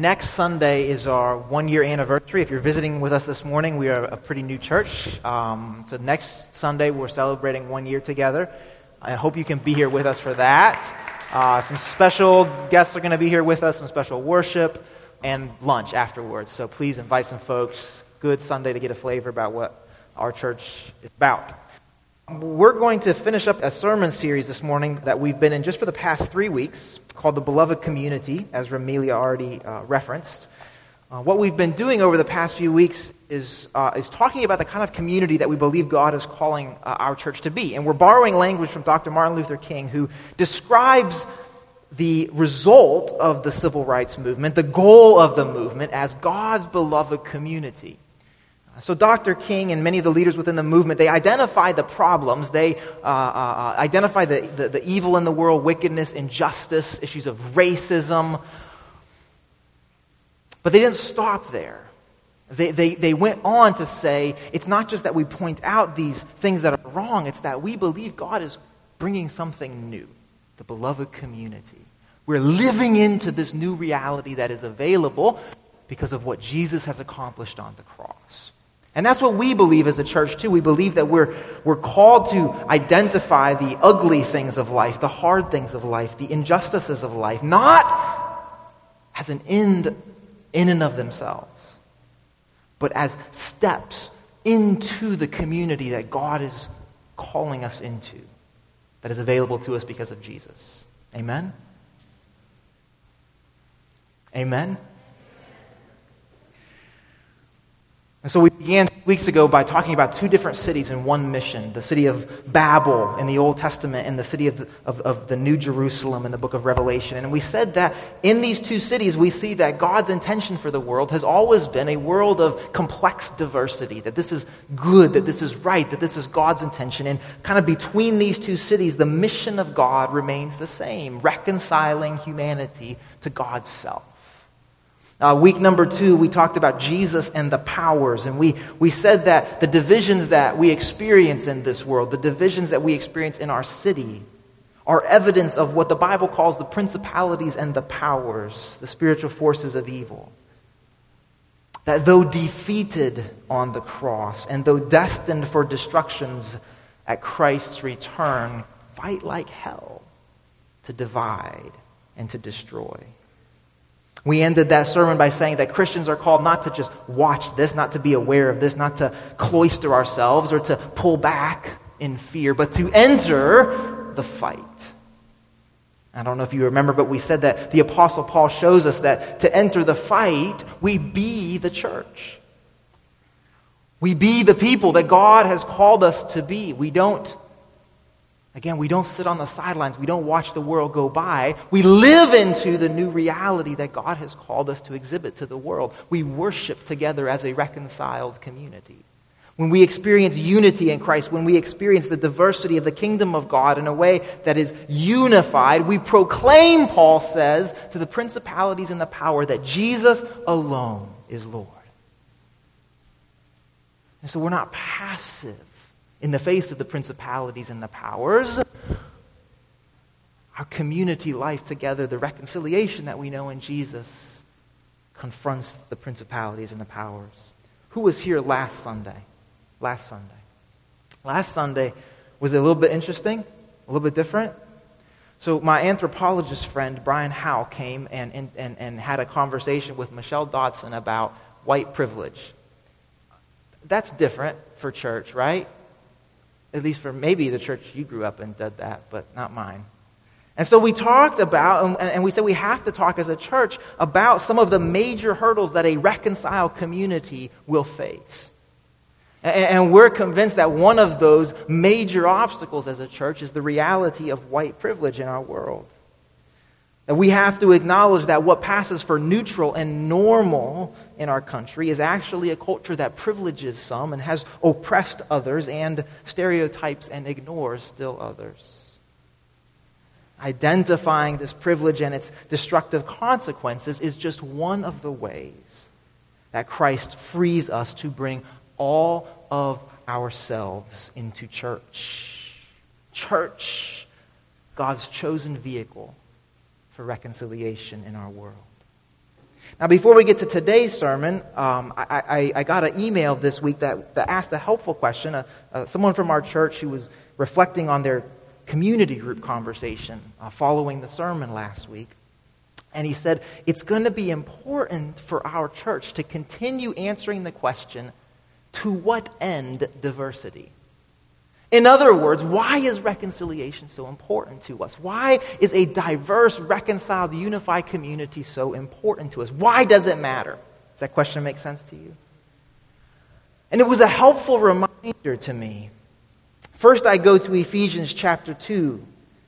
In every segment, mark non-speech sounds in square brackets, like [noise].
next Sunday is our one year anniversary. If you're visiting with us this morning, we are a pretty new church. Um, so next Sunday, we're celebrating one year together. I hope you can be here with us for that. Uh, some special guests are going to be here with us, some special worship, and lunch afterwards. So please invite some folks. Good Sunday to get a flavor about what our church is about. We're going to finish up a sermon series this morning that we've been in just for the past three weeks called The Beloved Community, as Ramelia already uh, referenced. Uh, what we've been doing over the past few weeks is, uh, is talking about the kind of community that we believe God is calling uh, our church to be. And we're borrowing language from Dr. Martin Luther King, who describes the result of the civil rights movement, the goal of the movement, as God's beloved community. So, Dr. King and many of the leaders within the movement, they identify the problems. They uh, uh, uh, identify the, the, the, evil in the world, wickedness, injustice, issues of racism. But they didn't stop there. They, they, they went on to say it's not just that we point out these things that are wrong, it's that we believe God is bringing something new, the beloved community. We're living into this new reality that is available because of what Jesus has accomplished on the cross. And that's what we believe as a church, too. We believe that we're, we're called to identify the ugly things of life, the hard things of life, the injustices of life, not as an end in and of themselves, but as steps into the community that God is calling us into, that is available to us because of Jesus. Amen? Amen? And so we began weeks ago by talking about two different cities in one mission the city of Babel in the Old Testament and the city of the, of, of the New Jerusalem in the book of Revelation. And we said that in these two cities, we see that God's intention for the world has always been a world of complex diversity, that this is good, that this is right, that this is God's intention. And kind of between these two cities, the mission of God remains the same reconciling humanity to God's self. Uh, week number two, we talked about Jesus and the powers, and we, we said that the divisions that we experience in this world, the divisions that we experience in our city, are evidence of what the Bible calls the principalities and the powers, the spiritual forces of evil. That though defeated on the cross and though destined for destructions at Christ's return, fight like hell to divide and to destroy. We ended that sermon by saying that Christians are called not to just watch this, not to be aware of this, not to cloister ourselves or to pull back in fear, but to enter the fight. I don't know if you remember, but we said that the Apostle Paul shows us that to enter the fight, we be the church. We be the people that God has called us to be. We don't Again, we don't sit on the sidelines. We don't watch the world go by. We live into the new reality that God has called us to exhibit to the world. We worship together as a reconciled community. When we experience unity in Christ, when we experience the diversity of the kingdom of God in a way that is unified, we proclaim, Paul says, to the principalities and the power that Jesus alone is Lord. And so we're not passive in the face of the principalities and the powers, our community life together, the reconciliation that we know in Jesus, confronts the principalities and the powers. Who was here last Sunday? Last Sunday. Last Sunday was a little bit interesting, a little bit different. So, my anthropologist friend, Brian Howe, came and, and, and, had a conversation with Michelle Dodson about white privilege. That's different for church, right? At least for maybe the church you grew up in did that, but not mine. And so we talked about, and we said we have to talk as a church about some of the major hurdles that a reconciled community will face. And we're convinced that one of those major obstacles as a church is the reality of white privilege in our world. We have to acknowledge that what passes for neutral and normal in our country is actually a culture that privileges some and has oppressed others and stereotypes and ignores still others. Identifying this privilege and its destructive consequences is just one of the ways that Christ frees us to bring all of ourselves into church. Church, God's chosen vehicle for reconciliation in our world. Now, before we get to today's sermon, um, I, I, I, got an email this week that, that asked a helpful question. Uh, uh, someone from our church who was reflecting on their community group conversation uh, following the sermon last week. And he said, It's going to be important for our church to continue answering the question to what end diversity? In other words, why is reconciliation so important to us? Why is a diverse, reconciled, unified community so important to us? Why does it matter? Does that question make sense to you? And it was a helpful reminder to me. First, I go to Ephesians chapter 2.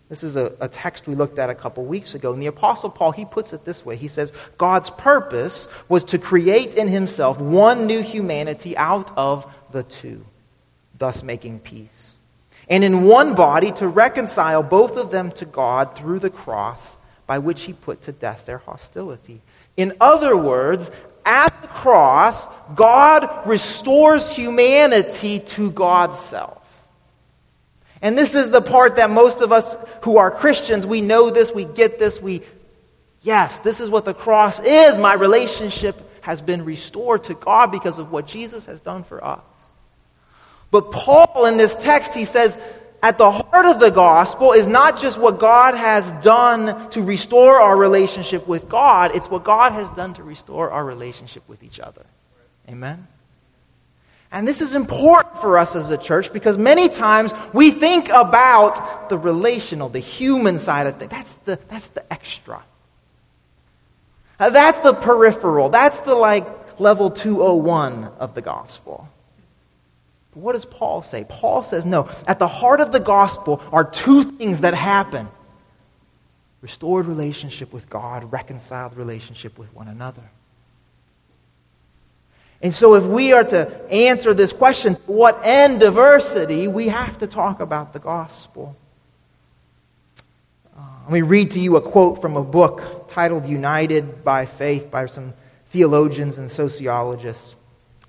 This is a, a text we looked at a couple weeks ago. And the Apostle Paul, he puts it this way He says, God's purpose was to create in himself one new humanity out of the two, thus making peace and in one body to reconcile both of them to God through the cross by which he put to death their hostility. In other words, at the cross, God restores humanity to God's self. And this is the part that most of us who are Christians, we know this, we get this, we, yes, this is what the cross is. My relationship has been restored to God because of what Jesus has done for us. But Paul, in this text, he says, at the heart of the gospel is not just what God has done to restore our relationship with God, it's what God has done to restore our relationship with each other. Amen? And this is important for us as a church because many times we think about the relational, the human side of things. That's the, that's the extra. Uh, that's the peripheral. That's the like level 201 of the gospel. What does Paul say? Paul says, no, at the heart of the gospel are two things that happen restored relationship with God, reconciled relationship with one another. And so, if we are to answer this question, what end diversity, we have to talk about the gospel. Uh, let me read to you a quote from a book titled United by Faith by some theologians and sociologists.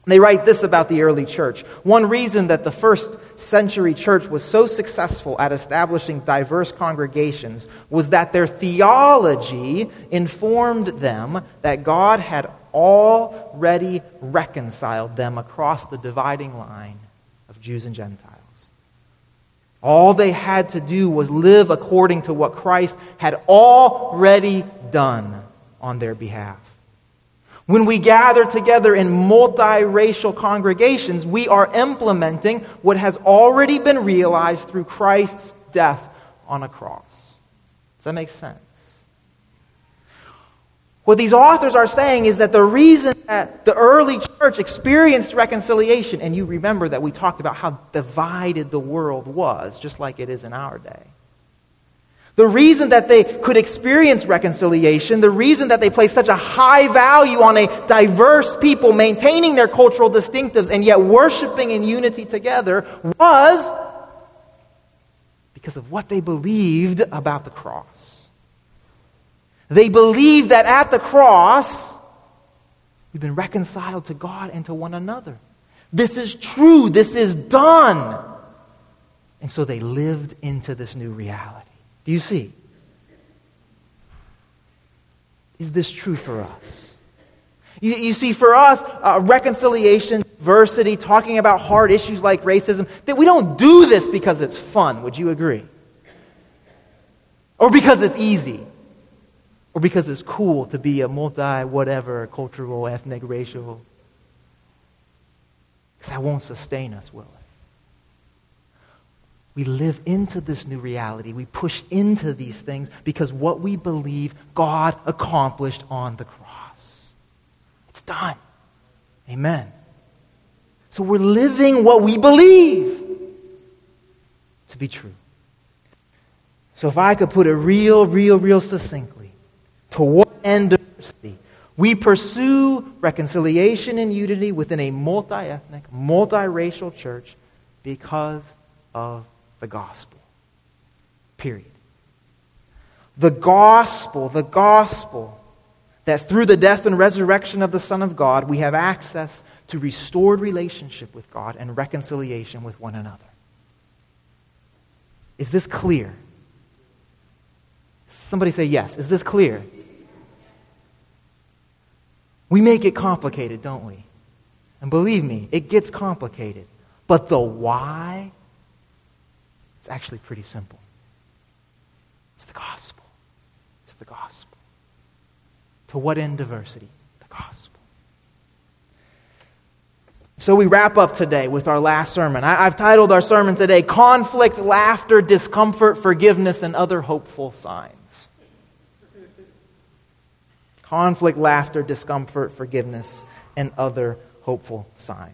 They write this about the early church. One reason that the first century church was so successful at establishing diverse congregations was that their theology informed them that God had already reconciled them across the dividing line of Jews and Gentiles. All they had to do was live according to what Christ had already done on their behalf. When we gather together in multiracial congregations, we are implementing what has already been realized through Christ's death on a cross. Does that make sense? What these authors are saying is that the reason that the early church experienced reconciliation, and you remember that we talked about how divided the world was, just like it is in our day. The reason that they could experience reconciliation, the reason that they placed such a high value on a diverse people maintaining their cultural distinctives and yet worshiping in unity together was because of what they believed about the cross. They believed that at the cross, we've been reconciled to God and to one another. This is true. This is done. And so they lived into this new reality. Do you see? Is this true for us? You, you see, for us, uh, reconciliation, diversity, talking about hard issues like racism, that we don't do this because it's fun. Would you agree? Or because it's easy. Or because it's cool to be a multi whatever, cultural, ethnic, racial. Because that won't sustain us, will it? We live into this new reality. We push into these things because what we believe God accomplished on the cross. It's done. Amen. So we're living what we believe to be true. So if I could put it real, real, real succinctly, to what end diversity? We pursue reconciliation and unity within a multi ethnic, multiracial church because of the gospel. Period. The gospel, the gospel, that through the death and resurrection of the Son of God, we have access to restored relationship with God and reconciliation with one another. Is this clear? Somebody say yes. Is this clear? We make it complicated, don't we? And believe me, it gets complicated. But the why, it's actually pretty simple. It's the gospel. It's the gospel. To what end diversity? The gospel. So we wrap up today with our last sermon. I, have titled our sermon today Conflict, Laughter, Discomfort, Forgiveness, and Other Hopeful Signs. Conflict, laughter, discomfort, forgiveness, and other hopeful signs.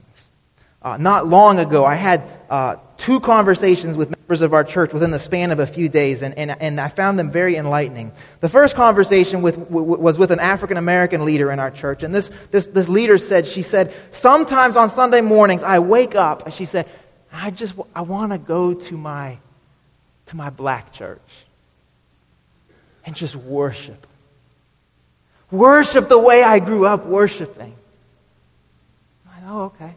Uh, not long ago, I had uh, two conversations with members of our church within the span of a few days, and, and, and I found them very enlightening. The first conversation with, was with an African American leader in our church, and this, this, this leader said, she said, sometimes on Sunday mornings I wake up, and she said, I just I want to go to my, to my black church and just worship. Worship the way I grew up worshiping. I know, oh, okay.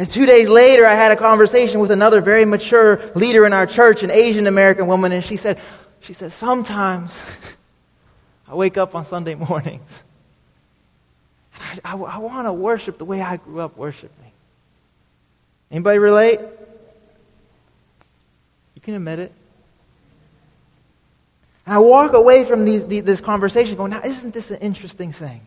And two days later, I had a conversation with another very mature leader in our church, an Asian American woman, and she said, she said, sometimes I wake up on Sunday mornings and I, I, I want to worship the way I grew up worshiping. Anybody relate? You can admit it. And I walk away from these, this conversation going, now, isn't this an interesting thing?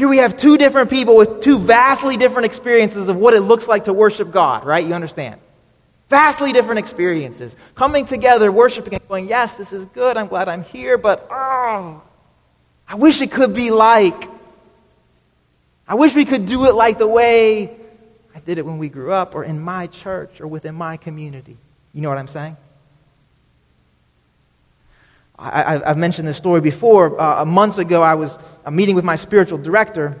Here we have two different people with two vastly different experiences of what it looks like to worship God, right? You understand? Vastly different experiences. Coming together, worshiping, and going, yes, this is good. I'm glad I'm here, but oh, I wish it could be like. I wish we could do it like the way I did it when we grew up, or in my church, or within my community. You know what I'm saying? I, have mentioned this story before. Uh, months ago, I was uh, meeting with my spiritual director,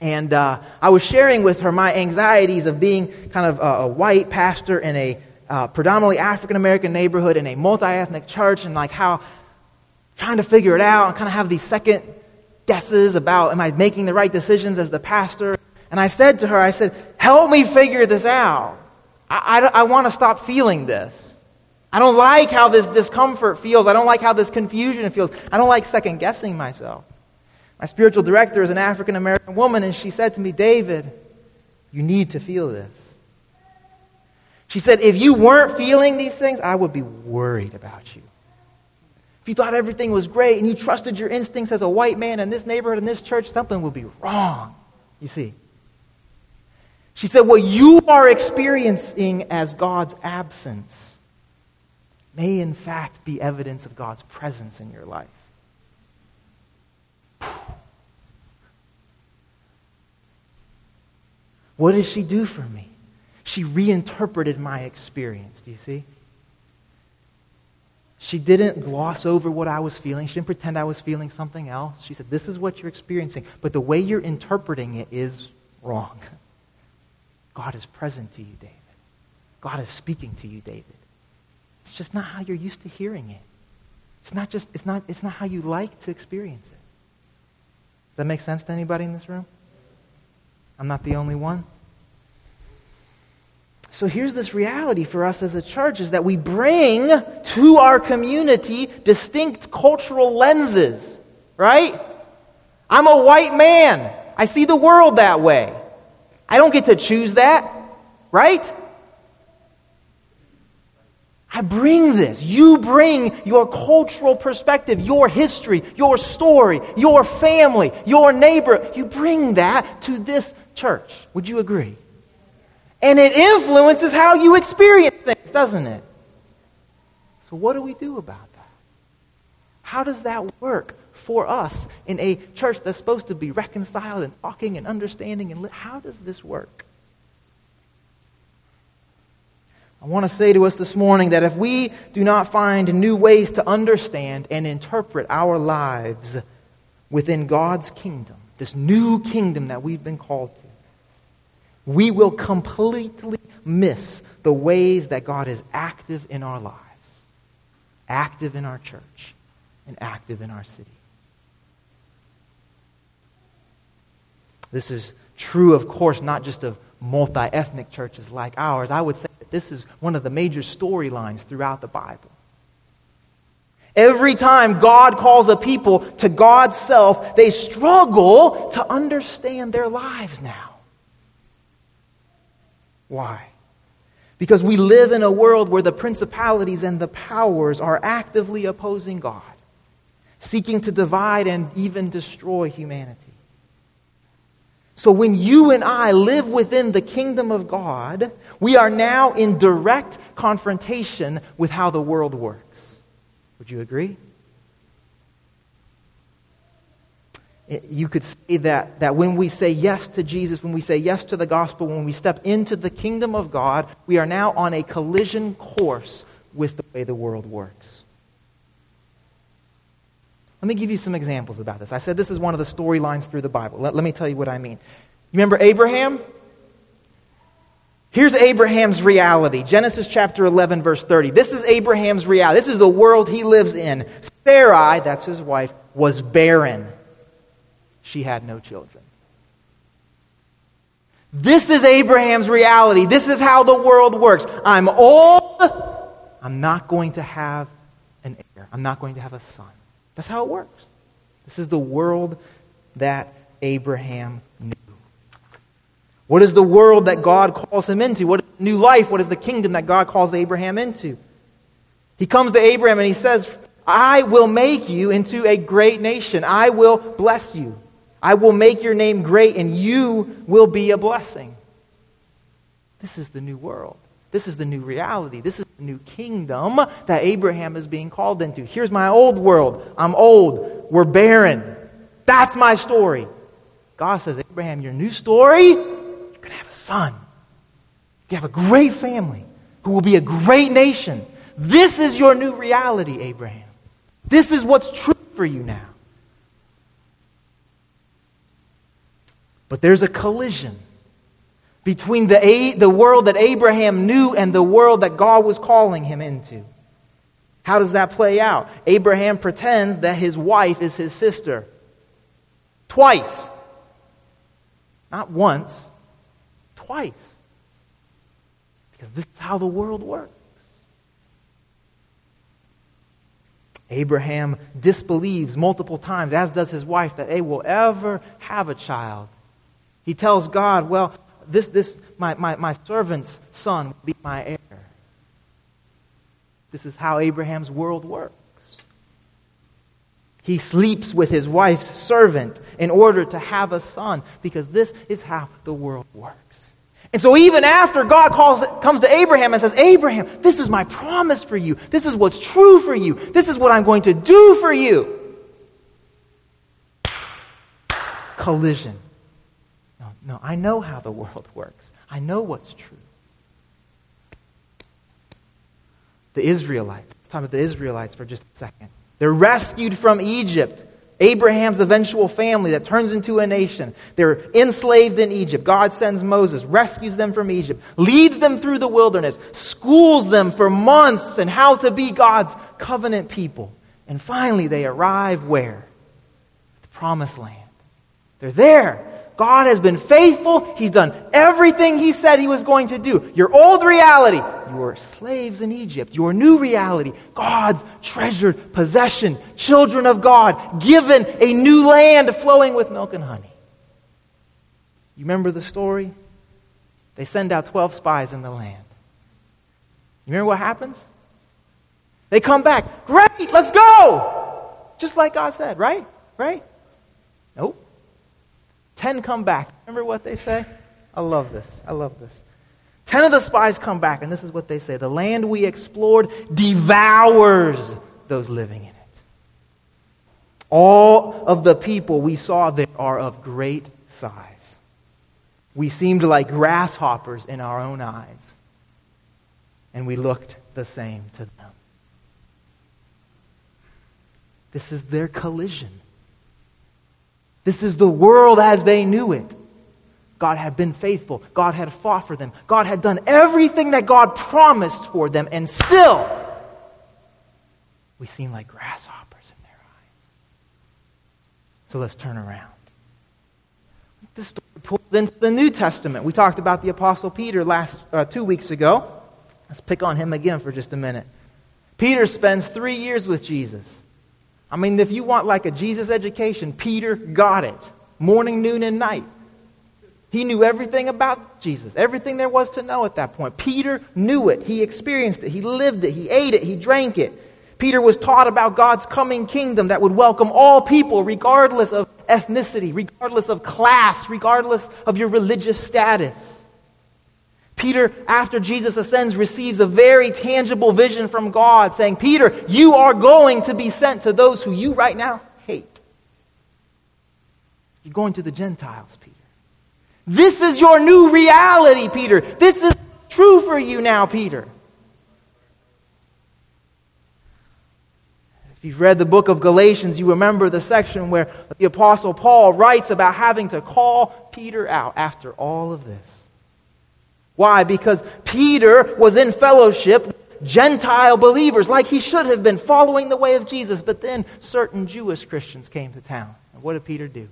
and uh, I was sharing with her my anxieties of being kind of a, a white pastor in a uh, predominantly African American neighborhood in a multi ethnic church, and like how trying to figure it out and kind of have these second guesses about am I making the right decisions as the pastor. And I said to her, I said, help me figure this out. I, I, I want to stop feeling this. I don't like how this discomfort feels. I don't like how this confusion feels. I don't like second guessing myself. My spiritual director is an African American woman, and she said to me, David, you need to feel this. She said, if you weren't feeling these things, I would be worried about you. If you thought everything was great and you trusted your instincts as a white man in this neighborhood, in this church, something would be wrong. You see. She said, what you are experiencing as God's absence may in fact be evidence of God's presence in your life. What did she do for me? She reinterpreted my experience. Do you see? She didn't gloss over what I was feeling. She didn't pretend I was feeling something else. She said, This is what you're experiencing, but the way you're interpreting it is wrong. [laughs] God is present to you, David. God is speaking to you, David. Just not how you're used to hearing it. It's not just, it's not, it's not how you like to experience it. Does that make sense to anybody in this room? I'm not the only one. So here's this reality for us as a church is that we bring to our community distinct cultural lenses, right? I'm a white man. I see the world that way. I don't get to choose that, right? I bring this. You bring your cultural perspective, your history, your story, your family, your neighbor. You bring that to this church. Would you agree? And it influences how you experience things, doesn't it? So, what do we do about that? How does that work for us in a church that's supposed to be reconciled and talking and understanding? And li- how does this work? I want to say to us this morning that if we do not find new ways to understand and interpret our lives within God's kingdom, this new kingdom that we've been called to, we will completely miss the ways that God is active in our lives, active in our church, and active in our city. This is true, of course, not just of multi ethnic churches like ours. I would say that this is one of the major storylines throughout the Bible. Every time God calls a people to God's self, they struggle to understand their lives now. Why? Because we live in a world where the principalities and the powers are actively opposing God, seeking to divide and even destroy humanity. So when you and I live within the kingdom of God, we are now in direct confrontation with how the world works. Would you agree? You could say that, that when we say yes to Jesus, when we say yes to the gospel, when we step into the kingdom of God, we are now on a collision course with the way the world works. Let me give you some examples about this. I said this is one of the storylines through the Bible. Let, let me tell you what I mean. You remember Abraham? Here's Abraham's reality. Genesis chapter 11, verse 30. This is Abraham's reality. This is the world he lives in. Sarai, that's his wife, was barren she had no children. This is Abraham's reality. This is how the world works. I'm old. I'm not going to have an heir. I'm not going to have a son. That's how it works. This is the world that Abraham knew. What is the world that God calls him into? What is new life? What is the kingdom that God calls Abraham into? He comes to Abraham and he says, I will make you into a great nation. I will bless you. I will make your name great, and you will be a blessing. This is the new world. This is the new reality. This is the new kingdom that Abraham is being called into. Here's my old world. I'm old. We're barren. That's my story. God says, Abraham, your new story, going to have a son. You have a great family who will be a great nation. This is your new reality, Abraham. This is what's true for you now. But there's a collision between the, the world that Abraham knew and the world that God was calling him into. How does that play out? Abraham pretends that his wife is his sister. Twice. Not once, twice. Because this is how the world works. Abraham disbelieves multiple times, as does his wife, that they will ever have a child. He tells God, Well, this, this, my, my, my servant's son will be my heir. This is how Abraham's world works. He sleeps with his wife's servant in order to have a son because this is how the world works. And so, even after God calls, comes to Abraham and says, Abraham, this is my promise for you. This is what's true for you. This is what I'm going to do for you. Collision. No, I know how the world works. I know what's true. The Israelites, let's talk about the Israelites for just a second. They're rescued from Egypt, Abraham's eventual family that turns into a nation. They're enslaved in Egypt. God sends Moses, rescues them from Egypt, leads them through the wilderness, schools them for months in how to be God's covenant people. And finally, they arrive where? The promised land. They're there. God has been faithful. He's done everything He said He was going to do. Your old reality, you were slaves in Egypt. Your new reality, God's treasured possession, children of God, given a new land flowing with milk and honey. You remember the story? They send out 12 spies in the land. You remember what happens? They come back. Great, let's go! Just like God said, right? Right? Ten come back. Remember what they say? I love this. I love this. Ten of the spies come back, and this is what they say The land we explored devours those living in it. All of the people we saw there are of great size. We seemed like grasshoppers in our own eyes, and we looked the same to them. This is their collision. This is the world as they knew it. God had been faithful. God had fought for them. God had done everything that God promised for them, and still, we seem like grasshoppers in their eyes. So let's turn around. This story pulls into the New Testament. We talked about the Apostle Peter last uh, two weeks ago. Let's pick on him again for just a minute. Peter spends three years with Jesus. I mean, if you want like a Jesus education, Peter got it. Morning, noon, and night. He knew everything about Jesus, everything there was to know at that point. Peter knew it. He experienced it. He lived it. He ate it. He drank it. Peter was taught about God's coming kingdom that would welcome all people, regardless of ethnicity, regardless of class, regardless of your religious status. Peter, after Jesus ascends, receives a very tangible vision from God saying, Peter, you are going to be sent to those who you right now hate. You're going to the Gentiles, Peter. This is your new reality, Peter. This is true for you now, Peter. If you've read the book of Galatians, you remember the section where the Apostle Paul writes about having to call Peter out after all of this. Why? Because Peter was in fellowship with Gentile believers like he should have been following the way of Jesus. But then certain Jewish Christians came to town. And what did Peter do?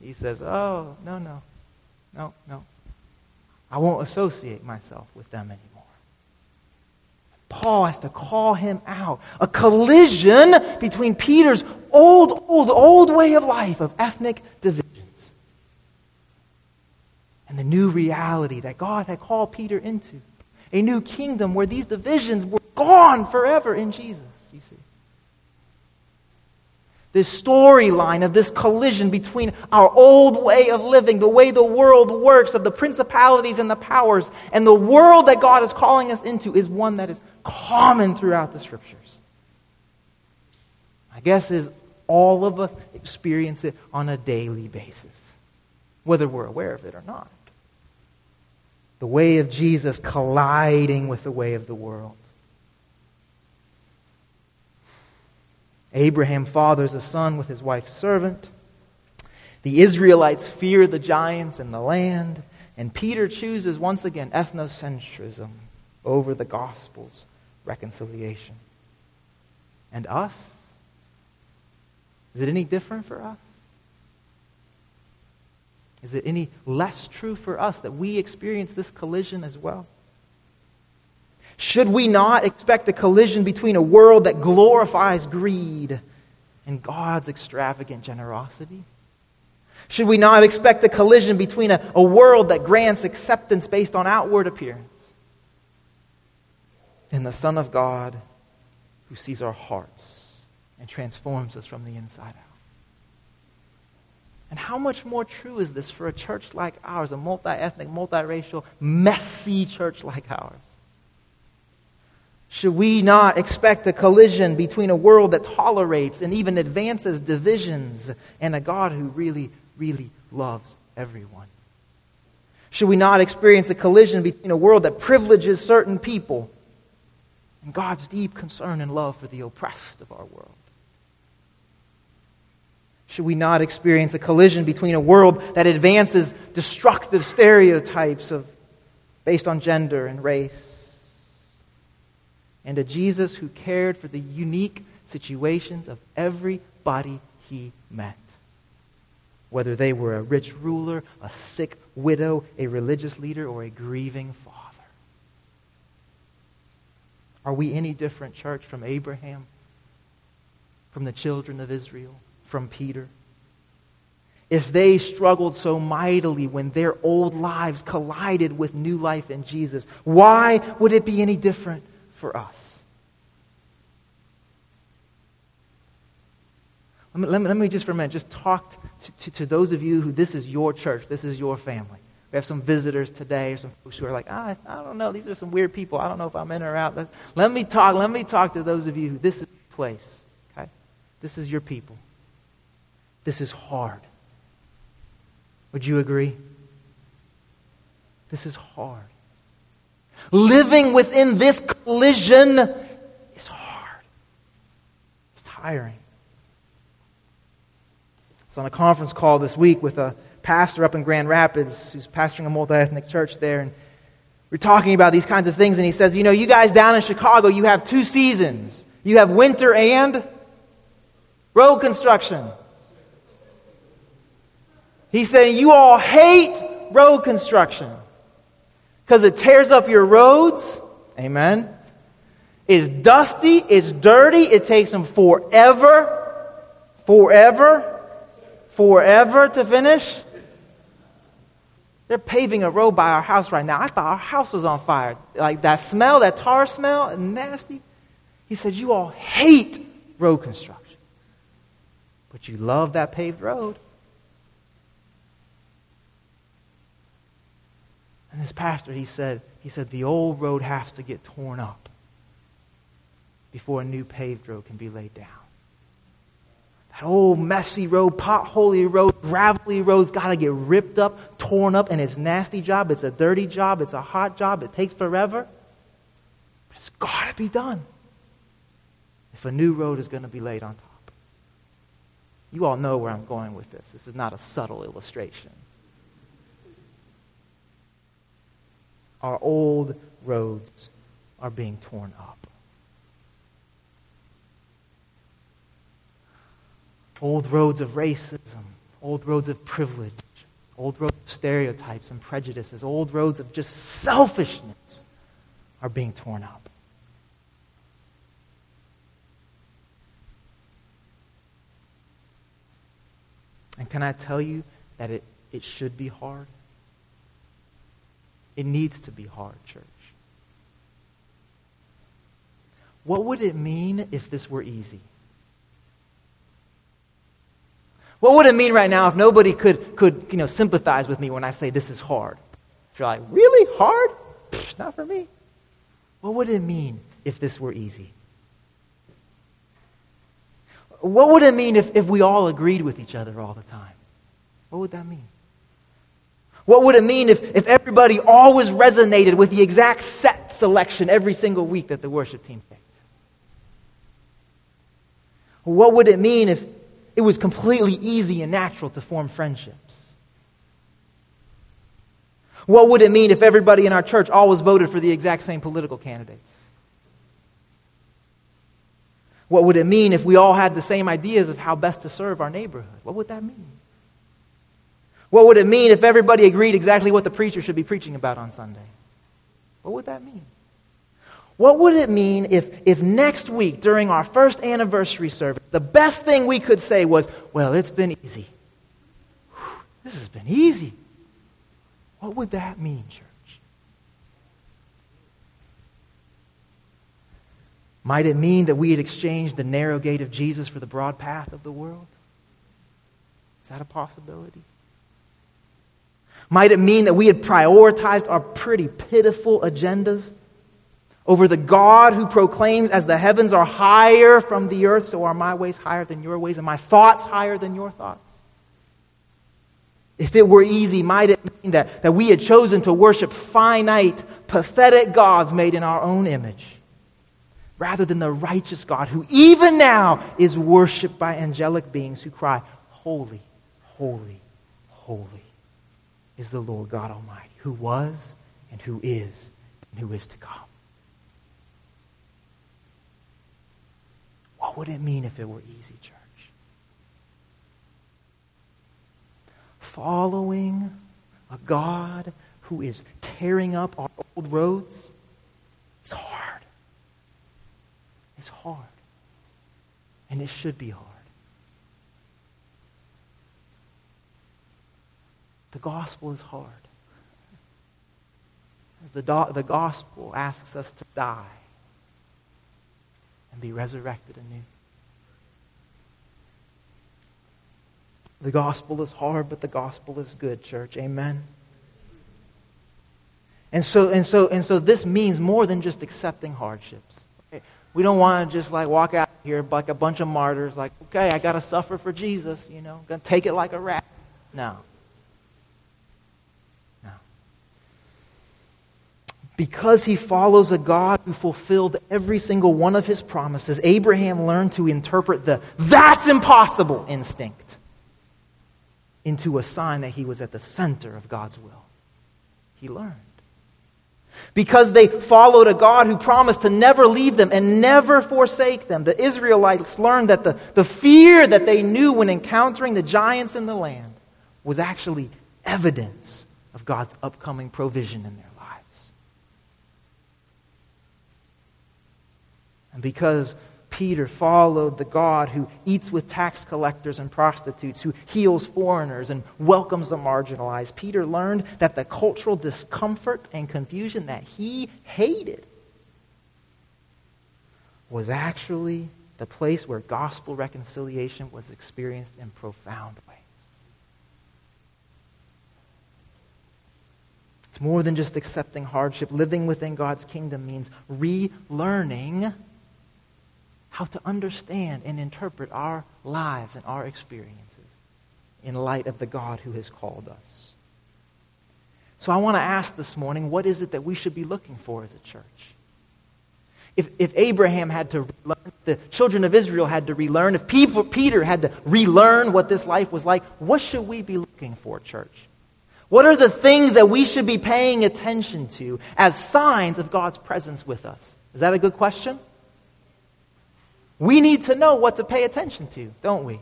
He says, Oh, no, no, no, no. I won't associate myself with them anymore. Paul has to call him out. A collision between Peter's old, old, old way of life of ethnic division and the new reality that God had called Peter into. A new kingdom where these divisions were gone forever in Jesus, you see. This storyline of this collision between our old way of living, the way the world works, of the principalities and the powers, and the world that God is calling us into is one that is common throughout the scriptures. My guess is all of us experience it on a daily basis, whether we're aware of it or not the way of Jesus colliding with the way of the world. Abraham fathers a son with his wife's servant. The Israelites fear the giants in the land. And Peter chooses once again ethnocentrism over the gospel's reconciliation. And us? Is it any different for us? Is it any less true for us that we experience this collision as well? Should we not expect a collision between a world that glorifies greed and God's extravagant generosity? Should we not expect a collision between a, a world that grants acceptance based on outward appearance and the Son of God who sees our hearts and transforms us from the inside out? And how much more true is this for a church like ours, a multi ethnic, multiracial, messy church like ours? Should we not expect a collision between a world that tolerates and even advances divisions and a God who really, really loves everyone? Should we not experience a collision between a world that privileges certain people and God's deep concern and love for the oppressed of our world? Should we not experience a collision between a world that advances destructive stereotypes of, based on gender and race and a Jesus who cared for the unique situations of everybody he met? Whether they were a rich ruler, a sick widow, a religious leader, or a grieving father. Are we any different, church, from Abraham, from the children of Israel? From Peter? If they struggled so mightily when their old lives collided with new life in Jesus, why would it be any different for us? Let me, let me, let me just for a minute just talk to, to, to, those of you who this is your church, this is your family. We have some visitors today, or some folks who are like, ah, I don't know, these are some weird people. I don't know if I'm in or out. Let, let me talk. Let me talk to those of you who this is your place. Okay, this is your people. This is hard. Would you agree? This is hard. Living within this collision is hard. It's tiring. I was on a conference call this week with a pastor up in Grand Rapids who's pastoring a multi ethnic church there. And we're talking about these kinds of things. And he says, You know, you guys down in Chicago, you have two seasons you have winter and road construction. He's saying you all hate road construction because it tears up your roads. Amen. It's dusty, it's dirty, it takes them forever, forever, forever to finish. They're paving a road by our house right now. I thought our house was on fire. Like that smell, that tar smell, nasty. He said, You all hate road construction, but you love that paved road. And this pastor, he said, he said, the old road has to get torn up before a new paved road can be laid down. That old messy road, potholy road, gravelly road's got to get ripped up, torn up, and it's nasty job. It's a dirty job. It's a hot job. It takes forever. But it's got to be done if a new road is going to be laid on top. You all know where I'm going with this. This is not a subtle illustration. Our old roads are being torn up. Old roads of racism, old roads of privilege, old roads of stereotypes and prejudices, old roads of just selfishness are being torn up. And can I tell you that it, it should be hard? It needs to be hard, church. What would it mean if this were easy? What would it mean right now if nobody could, could you know, sympathize with me when I say this is hard? If you're like, really? Hard? Psh, not for me. What would it mean if this were easy? What would it mean if, if we all agreed with each other all the time? What would that mean? What would it mean if, if everybody always resonated with the exact set selection every single week that the worship team picked? What would it mean if it was completely easy and natural to form friendships? What would it mean if everybody in our church always voted for the exact same political candidates? What would it mean if we all had the same ideas of how best to serve our neighborhood? What would that mean? What would it mean if everybody agreed exactly what the preacher should be preaching about on Sunday? What would that mean? What would it mean if, if next week, during our first anniversary service, the best thing we could say was, Well, it's been easy. This has been easy. What would that mean, church? Might it mean that we had exchanged the narrow gate of Jesus for the broad path of the world? Is that a possibility? Might it mean that we had prioritized our pretty pitiful agendas over the God who proclaims, as the heavens are higher from the earth, so are my ways higher than your ways, and my thoughts higher than your thoughts? If it were easy, might it mean that, that we had chosen to worship finite, pathetic gods made in our own image, rather than the righteous God who even now is worshiped by angelic beings who cry, Holy, holy, holy is the Lord God Almighty, who was and who is and who is to come. What would it mean if it were easy, church? Following a God who is tearing up our old roads, it's hard. It's hard. And it should be hard. The gospel is hard. The, do- the gospel asks us to die and be resurrected anew. The gospel is hard, but the gospel is good, church. Amen. And so, and so, and so this means more than just accepting hardships. We don't want to just like walk out here like a bunch of martyrs, like, okay, I got to suffer for Jesus, you know, gonna take it like a rat. No. Because he follows a God who fulfilled every single one of his promises, Abraham learned to interpret the that's impossible instinct into a sign that he was at the center of God's will. He learned. Because they followed a God who promised to never leave them and never forsake them, the Israelites learned that the, the fear that they knew when encountering the giants in the land was actually evidence of God's upcoming provision in their And because Peter followed the God who eats with tax collectors and prostitutes, who heals foreigners and welcomes the marginalized, Peter learned that the cultural discomfort and confusion that he hated was actually the place where gospel reconciliation was experienced in profound ways. It's more than just accepting hardship. Living within God's kingdom means relearning how to understand and interpret our lives and our experiences in light of the God who has called us. So I want to ask this morning what is it that we should be looking for as a church? If, if Abraham had to relearn, the children of Israel had to relearn, if people, Peter had to relearn what this life was like, what should we be looking for, church? What are the things that we should be paying attention to as signs of God's presence with us? Is that a good question? We need to know what to pay attention to, don't we?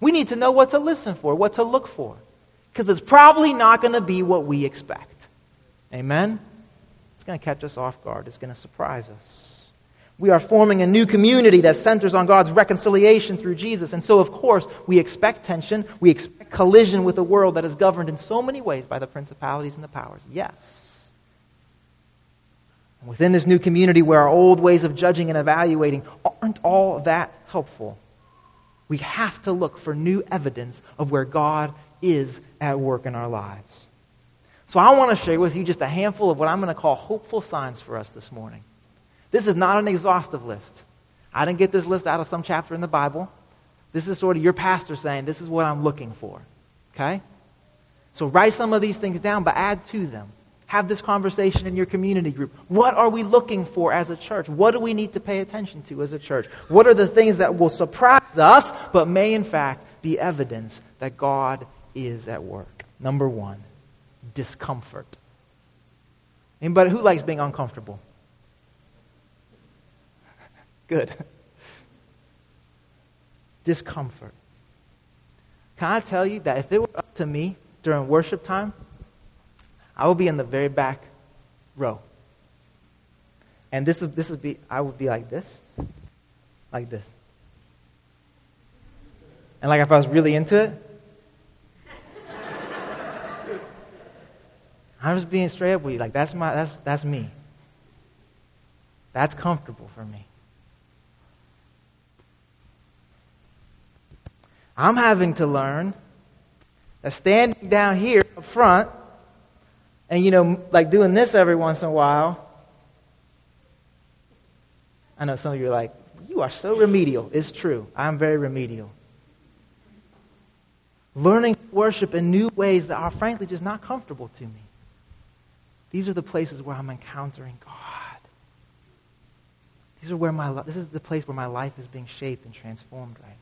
We need to know what to listen for, what to look for. Because it's probably not going to be what we expect. Amen? It's going to catch us off guard, it's going to surprise us. We are forming a new community that centers on God's reconciliation through Jesus. And so, of course, we expect tension. We expect collision with a world that is governed in so many ways by the principalities and the powers. Yes. Within this new community where our old ways of judging and evaluating aren't all that helpful, we have to look for new evidence of where God is at work in our lives. So, I want to share with you just a handful of what I'm going to call hopeful signs for us this morning. This is not an exhaustive list. I didn't get this list out of some chapter in the Bible. This is sort of your pastor saying, This is what I'm looking for. Okay? So write some of these things down, but add to them. Have this conversation in your community group. What are we looking for as a church? What do we need to pay attention to as a church? What are the things that will surprise us, but may in fact be evidence that God is at work? Number one, discomfort. Anybody who likes being uncomfortable? [laughs] Good. Discomfort. Can I tell you that if it were up to me during worship time, I would be in the very back row. And this would, this would be, I would be like this, like this. And like if I was really into it, I'm just being straight up with you. Like that's my, that's, that's me. That's comfortable for me. I'm having to learn that standing down here up front and, you know, like doing this every once in a while. I know some of you are like, you are so remedial. It's true. I'm very remedial. Learning worship in new ways that are frankly just not comfortable to me. These are the places where I'm encountering God. These are where my this is the place where my life is being shaped and transformed right.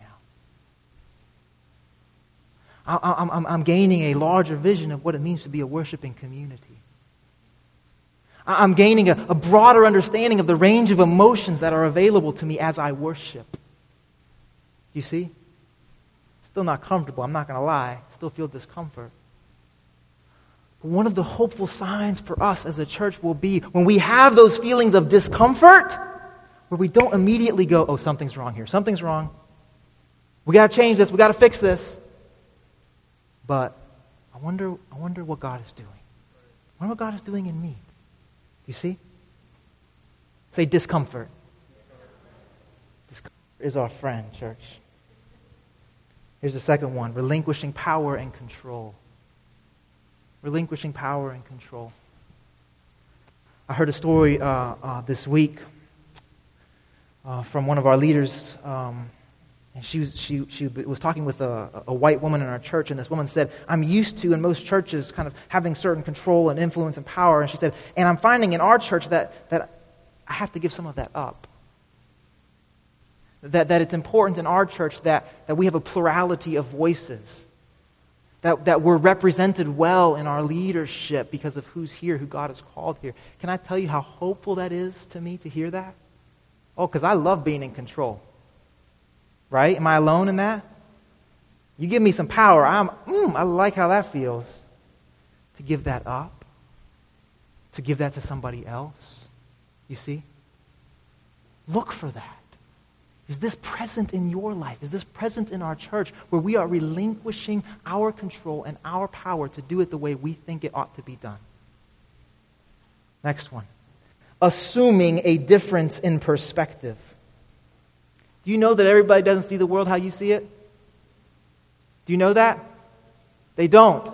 I'm, I'm, I'm gaining a larger vision of what it means to be a worshiping community. I'm gaining a, a broader understanding of the range of emotions that are available to me as I worship. Do you see? Still not comfortable, I'm not going to lie. Still feel discomfort. But one of the hopeful signs for us as a church will be when we have those feelings of discomfort, where we don't immediately go, oh, something's wrong here. Something's wrong. We got to change this. We got to fix this. But I wonder, I wonder what God is doing. I wonder what God is doing in me. You see? Say discomfort. Discomfort is our friend, church. Here's the second one relinquishing power and control. Relinquishing power and control. I heard a story uh, uh, this week uh, from one of our leaders. Um, and she was, she, she was talking with a, a white woman in our church, and this woman said, I'm used to, in most churches, kind of having certain control and influence and power. And she said, and I'm finding in our church that, that I have to give some of that up. That, that it's important in our church that, that we have a plurality of voices. That, that we're represented well in our leadership because of who's here, who God has called here. Can I tell you how hopeful that is to me to hear that? Oh, because I love being in control. Right? Am I alone in that? You give me some power. I'm, mm, I like how that feels. To give that up, to give that to somebody else. You see? Look for that. Is this present in your life? Is this present in our church where we are relinquishing our control and our power to do it the way we think it ought to be done? Next one. Assuming a difference in perspective. Do you know that everybody doesn't see the world how you see it? Do you know that? They don't.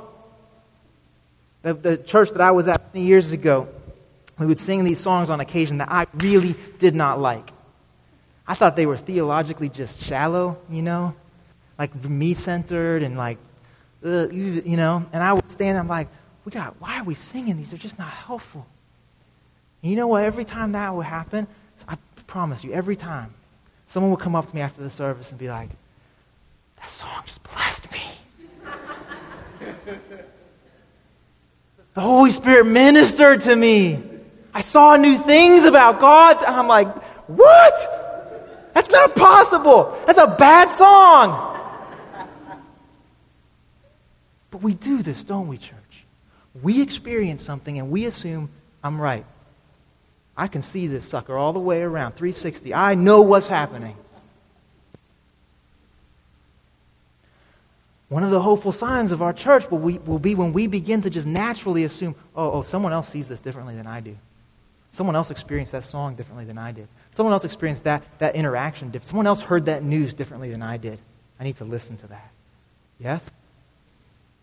The, the church that I was at many years ago, we would sing these songs on occasion that I really did not like. I thought they were theologically just shallow, you know, like me centered and like, uh, you, know. And I would stand there, I'm like, we got, why are we singing these? They're just not helpful. And you know what? Every time that would happen, I promise you, every time, someone would come up to me after the service and be like, that song just blessed me. [laughs] the Holy Spirit ministered to me. I saw new things about God. And I'm like, what? That's not possible. That's a bad song. But we do this, don't we, church? We experience something and we assume I'm right. I can see this sucker all the way around, 360. I know what's happening. One of the hopeful signs of our church will, we, will be when we begin to just naturally assume, oh, oh, someone else sees this differently than I do. Someone else experienced that song differently than I did. Someone else experienced that, that interaction differently. Someone else heard that news differently than I did. I need to listen to that. Yes?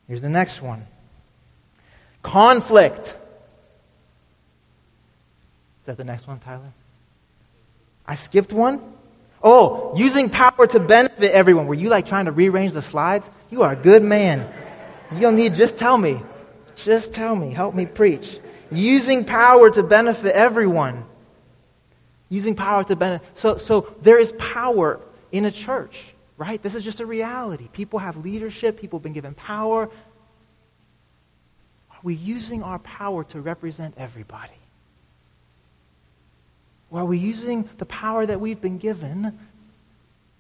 Here's the next one conflict. Is that the next one, Tyler? I skipped one? Oh, using power to benefit everyone. Were you like trying to rearrange the slides? You are a good man. You don't need, just tell me. Just tell me. Help me preach. Using power to benefit everyone. Using power to benefit. So, so there is power in a church, right? This is just a reality. People have leadership, people have been given power. Are we using our power to represent everybody? Or are we using the power that we've been given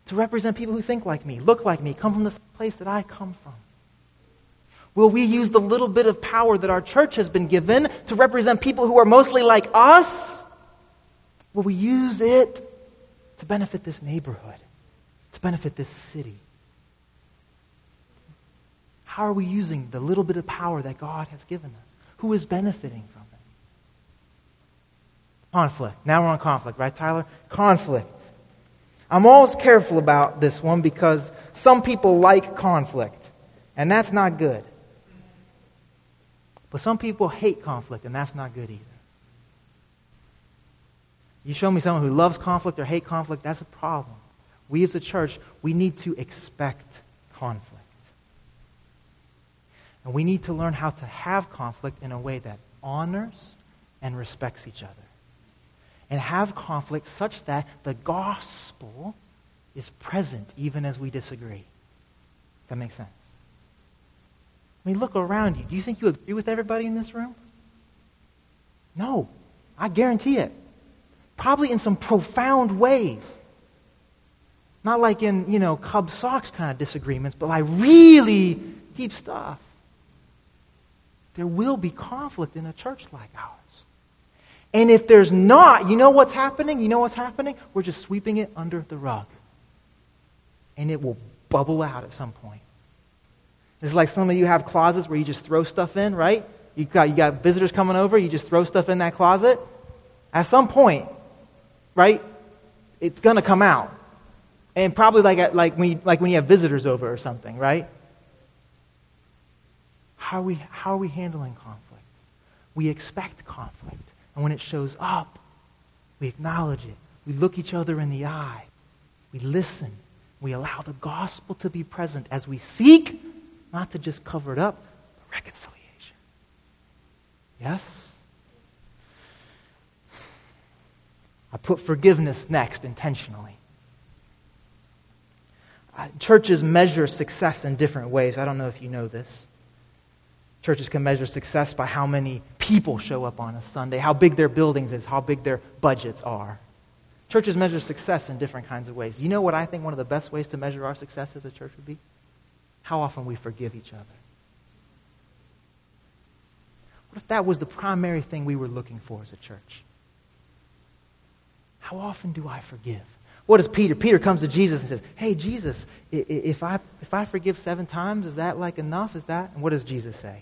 to represent people who think like me, look like me, come from the place that I come from? Will we use the little bit of power that our church has been given to represent people who are mostly like us? Will we use it to benefit this neighborhood, to benefit this city? How are we using the little bit of power that God has given us? Who is benefiting from? Conflict. Now we're on conflict, right, Tyler? Conflict. I'm always careful about this one because some people like conflict, and that's not good. But some people hate conflict, and that's not good either. You show me someone who loves conflict or hate conflict, that's a problem. We as a church, we need to expect conflict. And we need to learn how to have conflict in a way that honors and respects each other. And have conflict such that the gospel is present even as we disagree. Does that make sense? I mean, look around you. Do you think you agree with everybody in this room? No. I guarantee it probably in some profound ways. Not like in, you know, Cub Sox kind of disagreements, but like really deep stuff. There will be conflict in a church like ours. And if there's not, you know what's happening? You know what's happening? We're just sweeping it under the rug. And it will bubble out at some point. It's like some of you have closets where you just throw stuff in, right? You got, you got visitors coming over, you just throw stuff in that closet. At some point, right? It's going to come out. And probably like, at, like, when you, like when you have visitors over or something, right? How are, we, how are we handling conflict? We expect conflict. And when it shows up, we acknowledge it. We look each other in the eye. We listen. We allow the gospel to be present as we seek, not to just cover it up, but reconciliation. Yes? I put forgiveness next intentionally. Uh, churches measure success in different ways. I don't know if you know this. Churches can measure success by how many people show up on a Sunday, how big their buildings is, how big their budgets are. Churches measure success in different kinds of ways. You know what I think one of the best ways to measure our success as a church would be? How often we forgive each other. What if that was the primary thing we were looking for as a church? How often do I forgive? What does Peter? Peter comes to Jesus and says, Hey, Jesus, if I, if I forgive seven times, is that like enough? Is that? And what does Jesus say?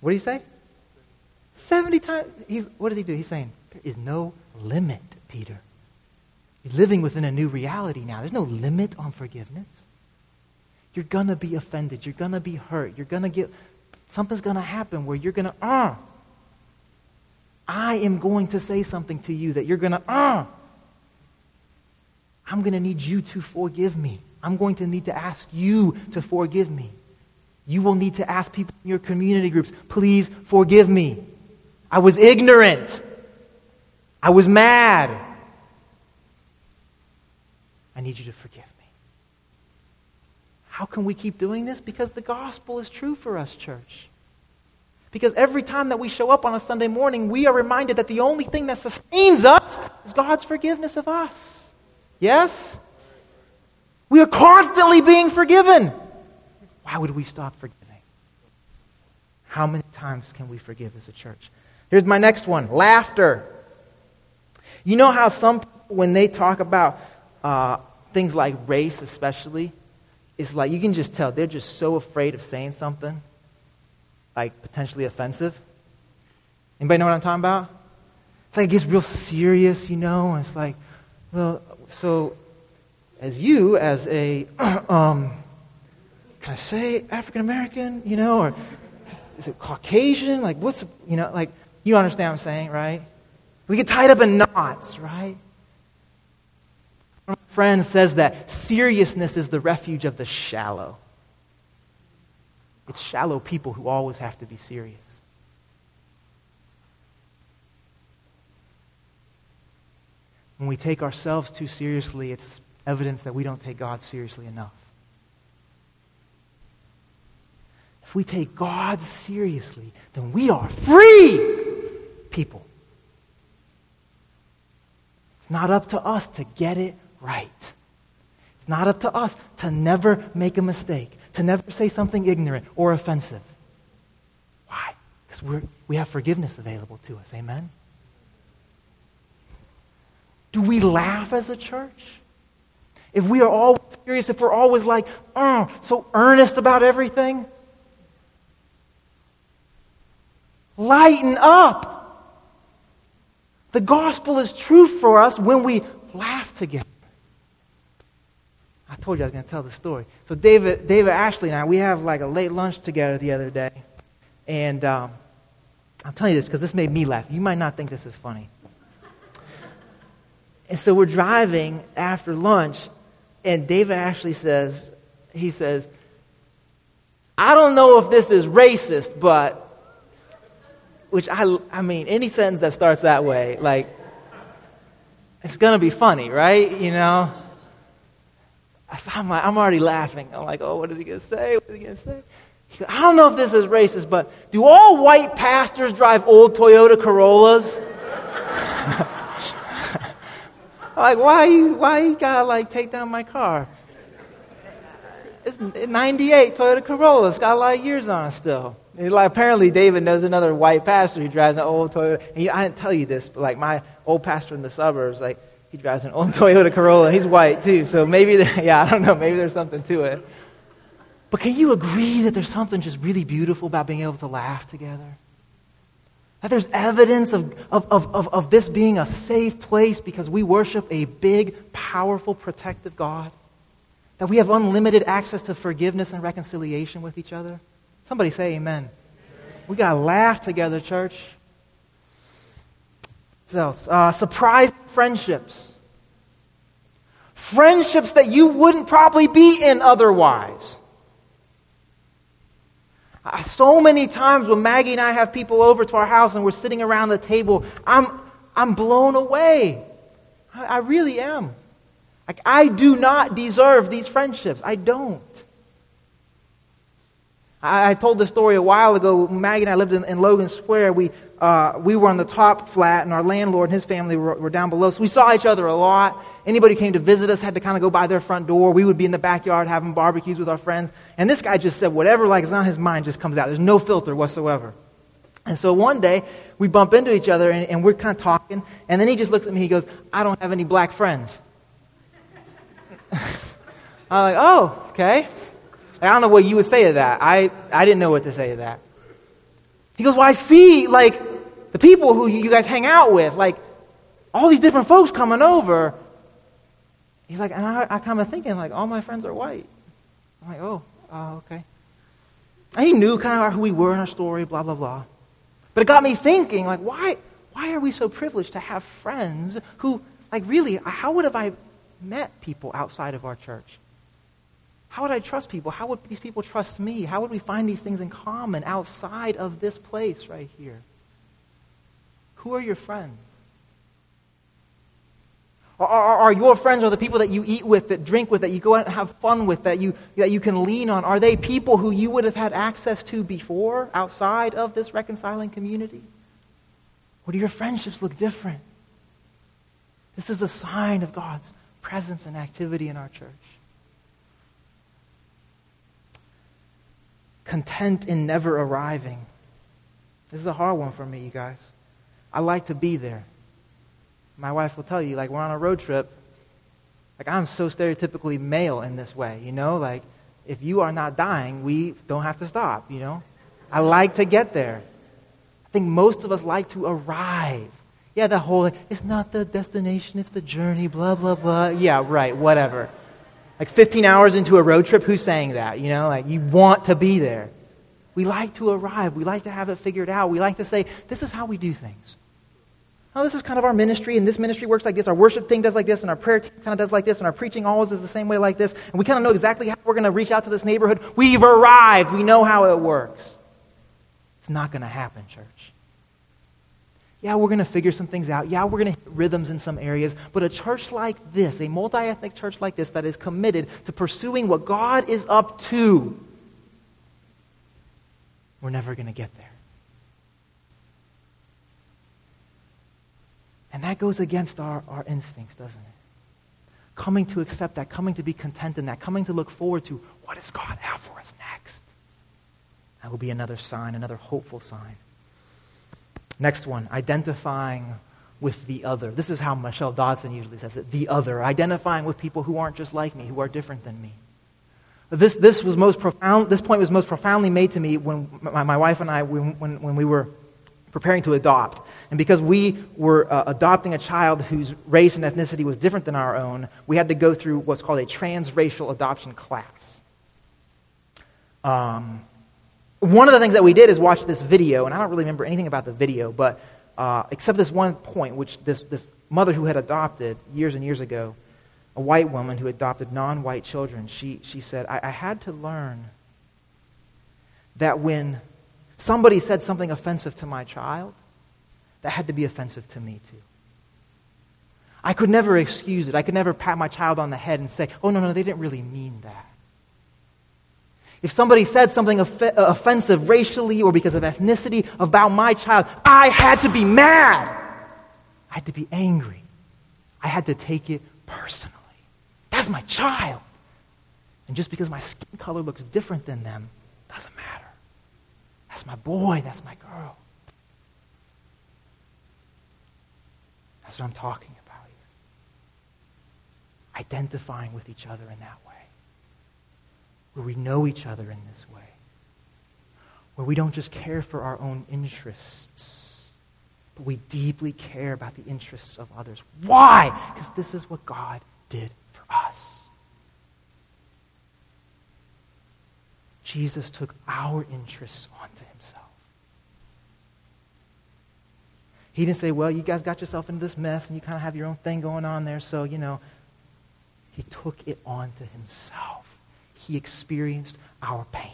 What do you say? 70 times. He's, what does he do? He's saying, There is no limit, Peter. You're living within a new reality now. There's no limit on forgiveness. You're going to be offended. You're going to be hurt. You're going to get, something's going to happen where you're going to. Uh, I am going to say something to you that you're going to. Uh, I'm going to need you to forgive me. I'm going to need to ask you to forgive me. You will need to ask people in your community groups, please forgive me. I was ignorant. I was mad. I need you to forgive me. How can we keep doing this? Because the gospel is true for us, church. Because every time that we show up on a Sunday morning, we are reminded that the only thing that sustains us is God's forgiveness of us. Yes? We are constantly being forgiven. Why would we stop forgiving? How many times can we forgive as a church? Here's my next one laughter. You know how some when they talk about uh, things like race, especially, it's like you can just tell they're just so afraid of saying something like potentially offensive. Anybody know what I'm talking about? It's like it gets real serious, you know, it's like, well, so, as you, as a, [clears throat] um, can I say African American, you know, or is it Caucasian? Like, what's, you know, like, you understand what I'm saying, right? We get tied up in knots, right? One of my friends says that seriousness is the refuge of the shallow. It's shallow people who always have to be serious. When we take ourselves too seriously, it's evidence that we don't take God seriously enough. If we take God seriously, then we are free people. It's not up to us to get it right. It's not up to us to never make a mistake, to never say something ignorant or offensive. Why? Because we have forgiveness available to us. Amen? Do we laugh as a church? If we are always serious, if we're always like, oh, so earnest about everything, lighten up. The gospel is true for us when we laugh together. I told you I was going to tell the story. So David, David Ashley and I, we have like a late lunch together the other day, and um, I'll tell you this because this made me laugh. You might not think this is funny. And so we're driving after lunch, and David Ashley says, he says, I don't know if this is racist, but, which I, I mean, any sentence that starts that way, like, it's going to be funny, right? You know? I'm, like, I'm already laughing. I'm like, oh, what is he going to say? What is he going to say? Goes, I don't know if this is racist, but do all white pastors drive old Toyota Corollas? [laughs] like, why you, why you gotta like take down my car? It's 98 Toyota Corolla. It's got a lot of years on it still. Like, apparently, David knows another white pastor who drives an old Toyota. He, I didn't tell you this, but like my old pastor in the suburbs, like he drives an old [laughs] Toyota Corolla. He's white too, so maybe, [laughs] yeah, I don't know. Maybe there's something to it. But can you agree that there's something just really beautiful about being able to laugh together? That there's evidence of, of, of, of, this being a safe place because we worship a big, powerful, protective God. That we have unlimited access to forgiveness and reconciliation with each other. Somebody say amen. We got to laugh together, church. Else? Uh, surprise friendships. Friendships that you wouldn't probably be in otherwise. So many times when Maggie and I have people over to our house and we're sitting around the table, I'm, I'm blown away. I, I really am. Like, I do not deserve these friendships. I don't. I, told the story a while ago. Maggie and I lived in, in Logan Square. We, uh, we were on the top flat, and our landlord and his family were, were down below. So we saw each other a lot. Anybody came to visit us had to kind of go by their front door. We would be in the backyard having barbecues with our friends. And this guy just said whatever like is on his mind just comes out. There's no filter whatsoever. And so one day, we bump into each other and, and we're kind of talking. And then he just looks at me. He goes, I don't have any black friends. [laughs] I'm like, oh, okay. I don't know what you would say to that. I, I didn't know what to say to that. He goes, well, I see, like, the people who you guys hang out with, like, all these different folks coming over. He's like, and I, I kind of thinking, like, all my friends are white. I'm like, oh, uh, okay. And he knew kind of who we were in our story, blah, blah, blah. But it got me thinking, like, why, why are we so privileged to have friends who, like, really, how would have I met people outside of our church? How would I trust people? How would these people trust me? How would we find these things in common outside of this place right here? Who are your friends? Are, are, are, your friends or the people that you eat with, that drink with, that you go out and have fun with, that you, that you can lean on, are they people who you would have had access to before outside of this reconciling community? Or do your friendships look different? This is a sign of God's presence and activity in our church. Content in never arriving. This is a hard one for me, you guys. I like to be there. My wife will tell you, like, we're on a road trip. Like, I'm so stereotypically male in this way, you know? Like, if you are not dying, we don't have to stop, you know? I like to get there. I think most of us like to arrive. Yeah, the whole, it's not the destination, it's the journey, blah, blah, blah. Yeah, right, whatever. Like 15 hours into a road trip, who's saying that? You know, like you want to be there. We like to arrive. We like to have it figured out. We like to say, this is how we do things. Oh, this is kind of our ministry, and this ministry works like this. Our worship thing does like this, and our prayer team kind of does like this, and our preaching always is the same way like this. And we kind of know exactly how we're going to reach out to this neighborhood. We've arrived. We know how it works. It's not going to happen, church. Yeah, we're going to figure some things out. Yeah, we're going to hit rhythms in some areas. But a church like this, a multi ethnic church like this that is committed to pursuing what God is up to, we're never going to get there. And that goes against our, our instincts, doesn't it? Coming to accept that, coming to be content in that, coming to look forward to what does God have for us next. That will be another sign, another hopeful sign. Next one, identifying with the other. This is how Michelle Dodson usually says it the other. Identifying with people who aren't just like me, who are different than me. This, this, was most profound, this point was most profoundly made to me when my, my wife and I, when, when we were preparing to adopt. And because we were uh, adopting a child whose race and ethnicity was different than our own, we had to go through what's called a transracial adoption class. Um, one of the things that we did is watch this video, and I don't really remember anything about the video, but uh, except this one point, which this, this mother who had adopted years and years ago, a white woman who adopted non white children, she, she said, I, I had to learn that when somebody said something offensive to my child, that had to be offensive to me too. I could never excuse it. I could never pat my child on the head and say, oh, no, no, they didn't really mean that. If somebody said something off- uh, offensive racially or because of ethnicity about my child, I had to be mad. I had to be angry. I had to take it personally. That's my child. And just because my skin color looks different than them doesn't matter. That's my boy. That's my girl. That's what I'm talking about here. Identifying with each other in that way where we know each other in this way, where we don't just care for our own interests, but we deeply care about the interests of others. Why? Because this is what God did for us. Jesus took our interests onto himself. He didn't say, well, you guys got yourself into this mess and you kind of have your own thing going on there, so, you know. He took it onto himself he experienced our pain,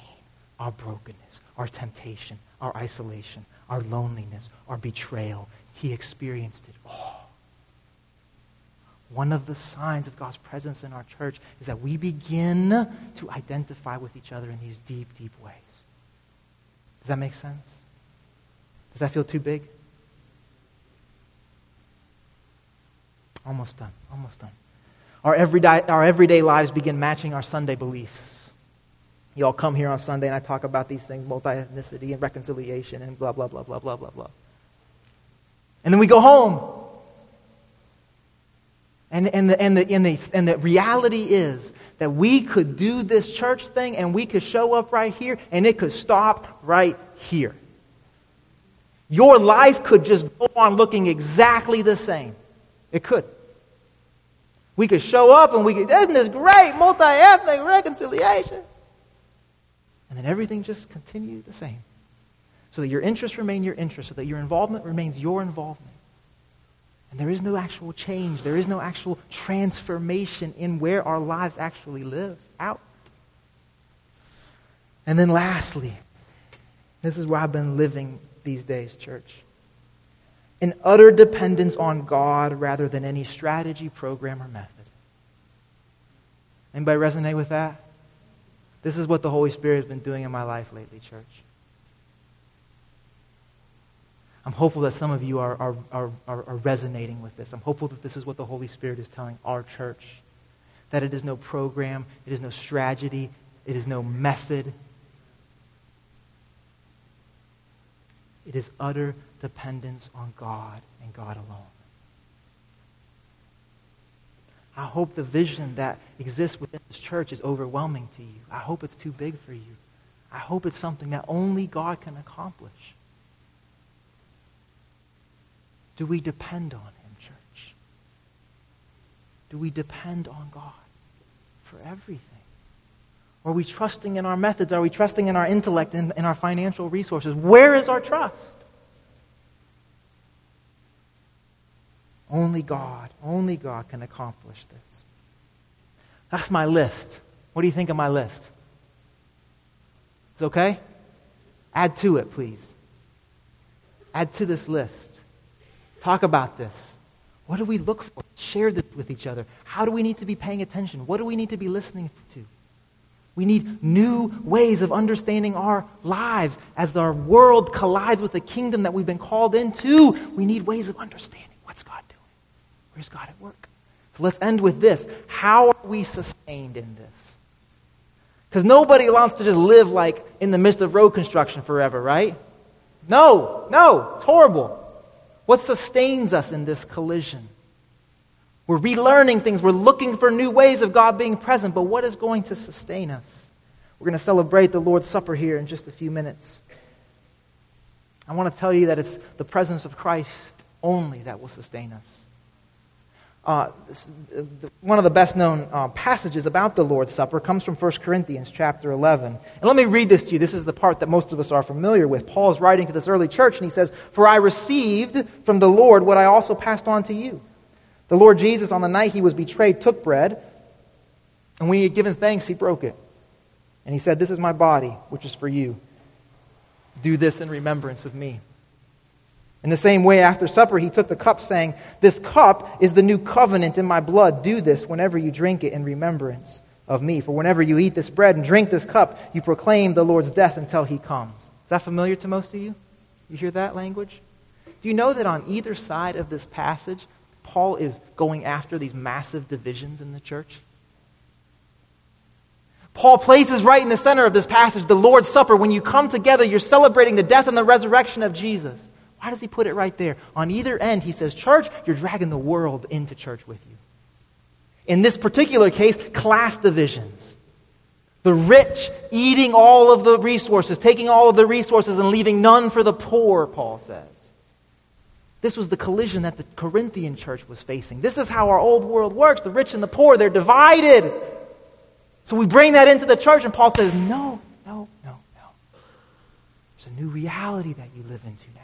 our brokenness, our temptation, our isolation, our loneliness, our betrayal. He experienced it all. One of the signs of God's presence in our church is that we begin to identify with each other in these deep, deep ways. Does that make sense? Does that feel too big? Almost done. Almost done. Our everyday, our everyday lives begin matching our Sunday beliefs. You all come here on Sunday and I talk about these things, multi ethnicity and reconciliation and blah, blah, blah, blah, blah, blah, blah. And then we go home. And, and, the, and, the, and, the, and the reality is that we could do this church thing and we could show up right here and it could stop right here. Your life could just go on looking exactly the same. It could. We could show up and we could, isn't this great? Multi ethnic reconciliation. And then everything just continued the same. So that your interests remain your interests, so that your involvement remains your involvement. And there is no actual change, there is no actual transformation in where our lives actually live out. And then lastly, this is where I've been living these days, church an utter dependence on God rather than any strategy, program, or method. Anybody resonate with that? This is what the Holy Spirit has been doing in my life lately, church. I'm hopeful that some of you are, are, are, are, resonating with this. I'm hopeful that this is what the Holy Spirit is telling our church. That it is no program, it is no strategy, it is no method. It is utter dependence on God and God alone. I hope the vision that exists within this church is overwhelming to you. I hope it's too big for you. I hope it's something that only God can accomplish. Do we depend on Him, church? Do we depend on God for everything? Are we trusting in our methods? Are we trusting in our intellect and in our financial resources? Where is our trust? Only God, only God can accomplish this. That's my list. What do you think of my list? It's okay? Add to it, please. Add to this list. Talk about this. What do we look for? Share this with each other. How do we need to be paying attention? What do we need to be listening to? We need new ways of understanding our lives as our world collides with the kingdom that we've been called into. We need ways of understanding what's God Where's God at work? So let's end with this. How are we sustained in this? Because nobody wants to just live like in the midst of road construction forever, right? No, no, it's horrible. What sustains us in this collision? We're relearning things. We're looking for new ways of God being present. But what is going to sustain us? We're going to celebrate the Lord's Supper here in just a few minutes. I want to tell you that it's the presence of Christ only that will sustain us. Uh, one of the best known uh, passages about the Lord's Supper comes from 1 Corinthians chapter 11. And let me read this to you. This is the part that most of us are familiar with. Paul is writing to this early church, and he says, For I received from the Lord what I also passed on to you. The Lord Jesus, on the night he was betrayed, took bread, and when he had given thanks, he broke it. And he said, This is my body, which is for you. Do this in remembrance of me. In the same way, after supper, he took the cup, saying, This cup is the new covenant in my blood. Do this whenever you drink it in remembrance of me. For whenever you eat this bread and drink this cup, you proclaim the Lord's death until he comes. Is that familiar to most of you? You hear that language? Do you know that on either side of this passage, Paul is going after these massive divisions in the church? Paul places right in the center of this passage the Lord's Supper. When you come together, you're celebrating the death and the resurrection of Jesus. Why does he put it right there? On either end, he says, Church, you're dragging the world into church with you. In this particular case, class divisions. The rich eating all of the resources, taking all of the resources and leaving none for the poor, Paul says. This was the collision that the Corinthian church was facing. This is how our old world works. The rich and the poor, they're divided. So we bring that into the church, and Paul says, No, no, no, no. There's a new reality that you live into now.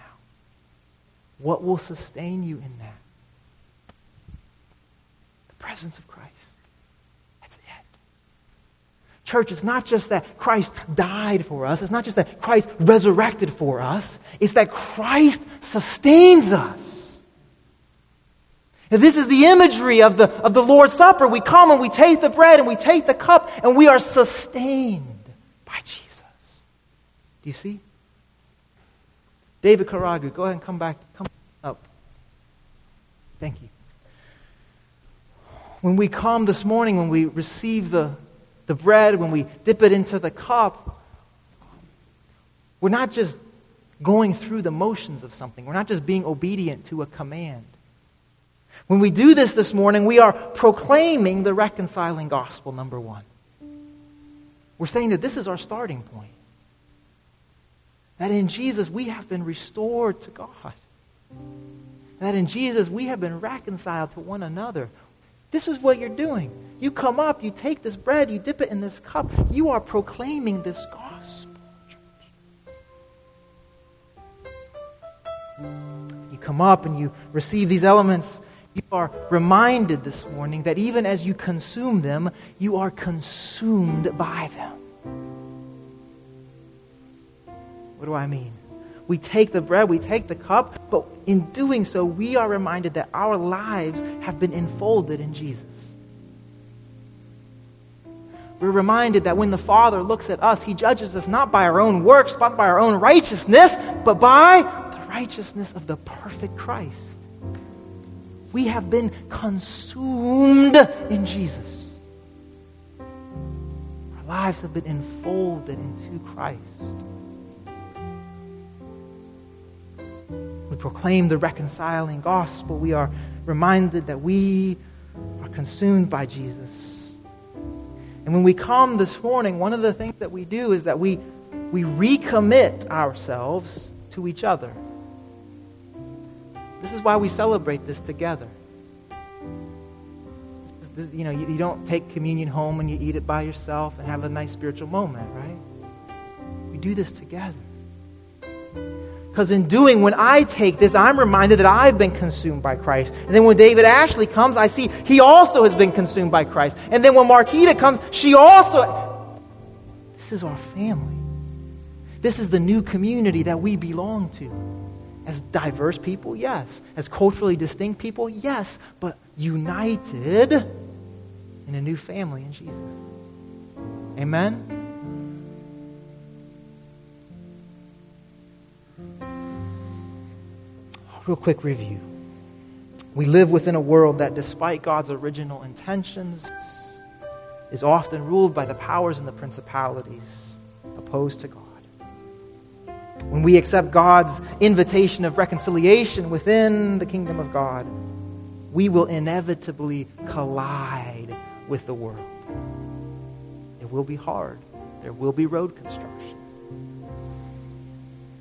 What will sustain you in that? The presence of Christ. That's it. Church, it's not just that Christ died for us. It's not just that Christ resurrected for us. It's that Christ sustains us. And this is the imagery of the, of the Lord's Supper. We come and we take the bread and we take the cup and we are sustained by Jesus. Do you see? David Karagu, go ahead and come back. Come up. Thank you. When we come this morning, when we receive the, the bread, when we dip it into the cup, we're not just going through the motions of something. We're not just being obedient to a command. When we do this this morning, we are proclaiming the reconciling gospel, number one. We're saying that this is our starting point. That in Jesus we have been restored to God. That in Jesus we have been reconciled to one another. This is what you're doing. You come up, you take this bread, you dip it in this cup. You are proclaiming this gospel. You come up and you receive these elements. You are reminded this morning that even as you consume them, you are consumed by them. What do I mean? We take the bread, we take the cup, but in doing so, we are reminded that our lives have been enfolded in Jesus. We're reminded that when the Father looks at us, He judges us not by our own works, but by our own righteousness, but by the righteousness of the perfect Christ. We have been consumed in Jesus. Our lives have been enfolded into Christ. We proclaim the reconciling gospel, we are reminded that we are consumed by Jesus. And when we come this morning, one of the things that we do is that we, we recommit ourselves to each other. This is why we celebrate this together. You know, you, you don't take communion home and you eat it by yourself and have a nice spiritual moment, right? We do this together. Because in doing, when I take this, I'm reminded that I've been consumed by Christ. And then when David Ashley comes, I see he also has been consumed by Christ. And then when Marquita comes, she also. This is our family. This is the new community that we belong to. As diverse people, yes. As culturally distinct people, yes. But united in a new family in Jesus. Amen? Real quick review. We live within a world that, despite God's original intentions, is often ruled by the powers and the principalities opposed to God. When we accept God's invitation of reconciliation within the kingdom of God, we will inevitably collide with the world. It will be hard. There will be road construction.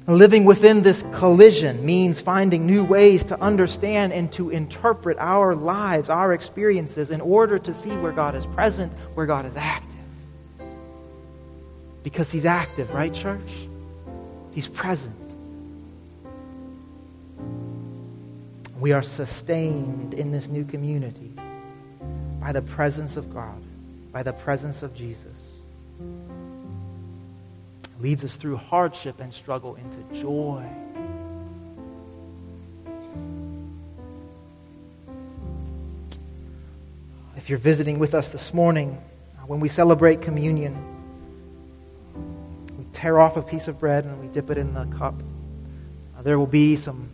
Living within this collision means finding new ways to understand and to interpret our lives, our experiences, in order to see where God is present, where God is active. Because He's active, right, church? He's present. We are sustained in this new community by the presence of God, by the presence of Jesus leads us through hardship and struggle into joy. If you're visiting with us this morning, uh, when we celebrate communion, we tear off a piece of bread and we dip it in the cup. Uh, there will be some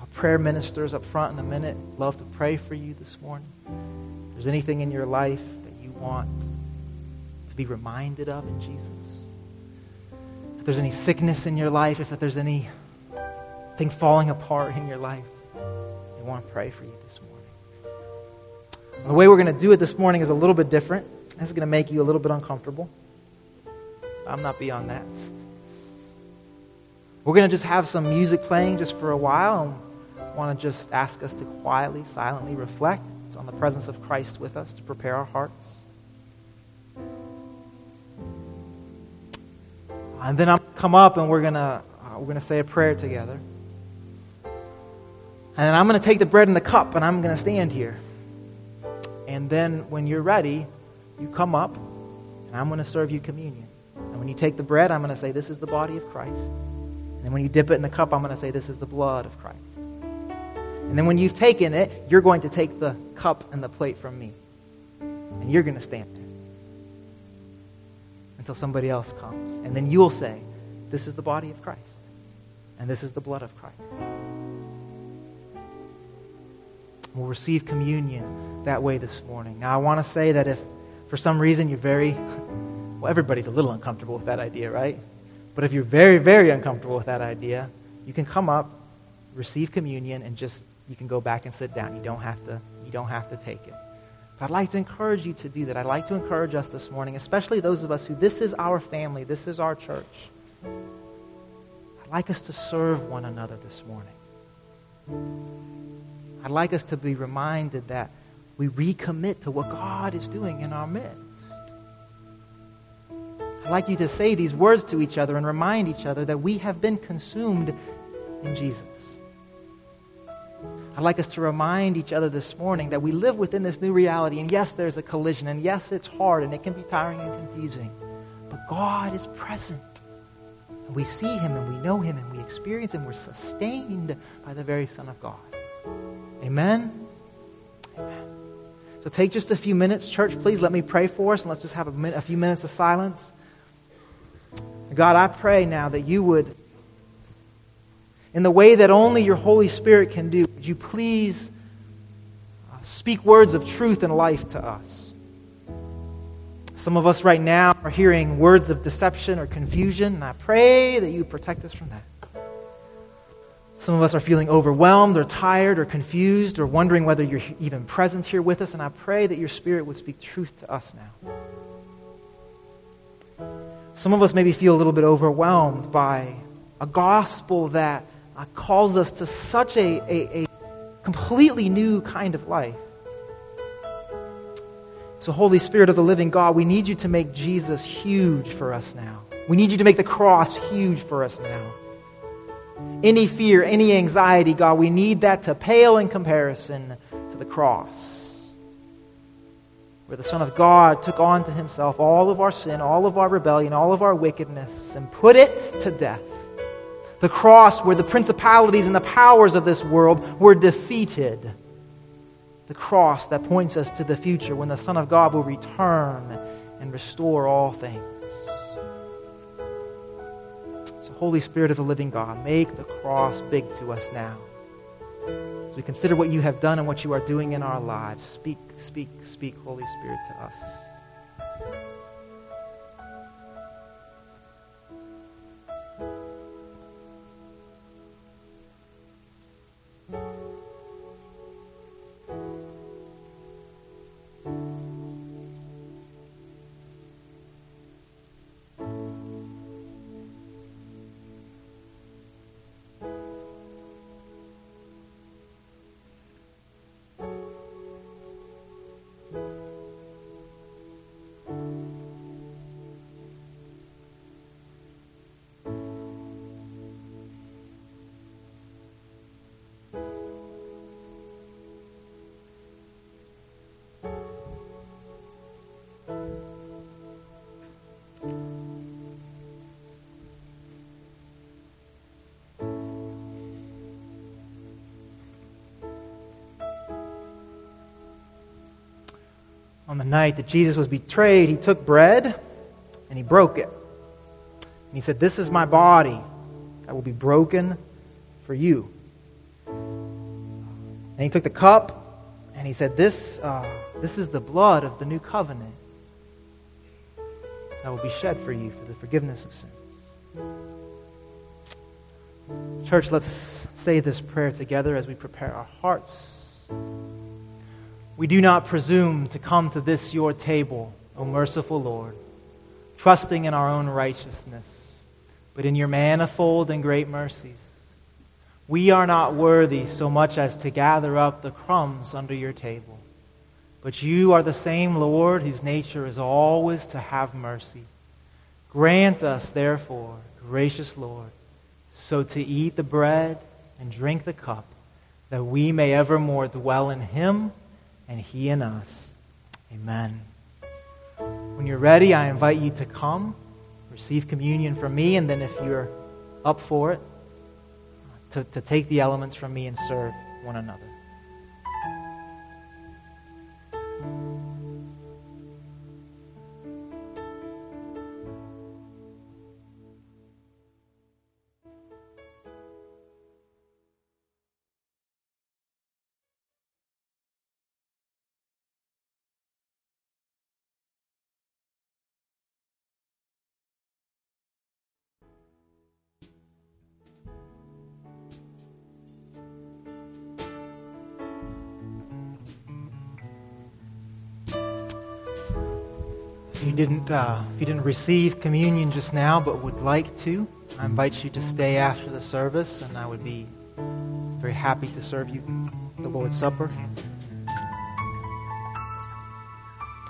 uh, prayer ministers up front in a minute. Love to pray for you this morning. If there's anything in your life that you want to be reminded of in Jesus, there's any sickness in your life, if there's anything falling apart in your life, I want to pray for you this morning. And the way we're going to do it this morning is a little bit different. This is going to make you a little bit uncomfortable. I'm not beyond that. We're going to just have some music playing just for a while. And want to just ask us to quietly, silently reflect on the presence of Christ with us to prepare our hearts. And then I'm going to come up and we're going to uh, we're going to say a prayer together. And I'm going to take the bread and the cup and I'm going to stand here. And then when you're ready, you come up and I'm going to serve you communion. And when you take the bread, I'm going to say, This is the body of Christ. And then when you dip it in the cup, I'm going to say, This is the blood of Christ. And then when you've taken it, you're going to take the cup and the plate from me. And you're going to stand until somebody else comes. And then you'll say, This is the body of Christ, and this is the blood of Christ. We'll receive communion that way this morning. Now, I want to say that if for some reason you're very, well, everybody's a little uncomfortable with that idea, right? But if you're very, very uncomfortable with that idea, you can come up, receive communion, and just, you can go back and sit down. You don't have to, you don't have to take it. I'd like to encourage you to do that. I'd like to encourage us this morning, especially those of us who this is our family, this is our church. I'd like us to serve one another this morning. I'd like us to be reminded that we recommit to what God is doing in our midst. I'd like you to say these words to each other and remind each other that we have been consumed in Jesus. I'd like us to remind each other this morning that we live within this new reality. And yes, there's a collision. And yes, it's hard and it can be tiring and confusing. But God is present. And we see Him and we know Him and we experience Him. We're sustained by the very Son of God. Amen? Amen. So take just a few minutes. Church, please let me pray for us and let's just have a, min- a few minutes of silence. God, I pray now that you would, in the way that only your Holy Spirit can do, would you please uh, speak words of truth and life to us? Some of us right now are hearing words of deception or confusion, and I pray that you protect us from that. Some of us are feeling overwhelmed or tired or confused or wondering whether you're even present here with us, and I pray that your Spirit would speak truth to us now. Some of us maybe feel a little bit overwhelmed by a gospel that uh, calls us to such a, a, a completely new kind of life. So, Holy Spirit of the living God, we need you to make Jesus huge for us now. We need you to make the cross huge for us now. Any fear, any anxiety, God, we need that to pale in comparison to the cross where the Son of God took on to himself all of our sin, all of our rebellion, all of our wickedness, and put it to death. The cross where the principalities and the powers of this world were defeated. The cross that points us to the future when the Son of God will return and restore all things. So, Holy Spirit of the living God, make the cross big to us now. As we consider what you have done and what you are doing in our lives, speak, speak, speak, Holy Spirit, to us. On the night that Jesus was betrayed, he took bread and he broke it. And he said, This is my body that will be broken for you. And he took the cup and he said, This, uh, this is the blood of the new covenant that will be shed for you for the forgiveness of sins. Church, let's say this prayer together as we prepare our hearts we do not presume to come to this your table, O merciful Lord, trusting in our own righteousness, but in your manifold and great mercies. We are not worthy so much as to gather up the crumbs under your table. But you are the same Lord whose nature is always to have mercy. Grant us, therefore, gracious Lord, so to eat the bread and drink the cup, that we may evermore dwell in him and He in us. Amen. When you're ready, I invite you to come, receive communion from me, and then if you're up for it, to, to take the elements from me and serve one another. Didn't, uh, if you didn't receive communion just now but would like to, I invite you to stay after the service, and I would be very happy to serve you the Lord's Supper.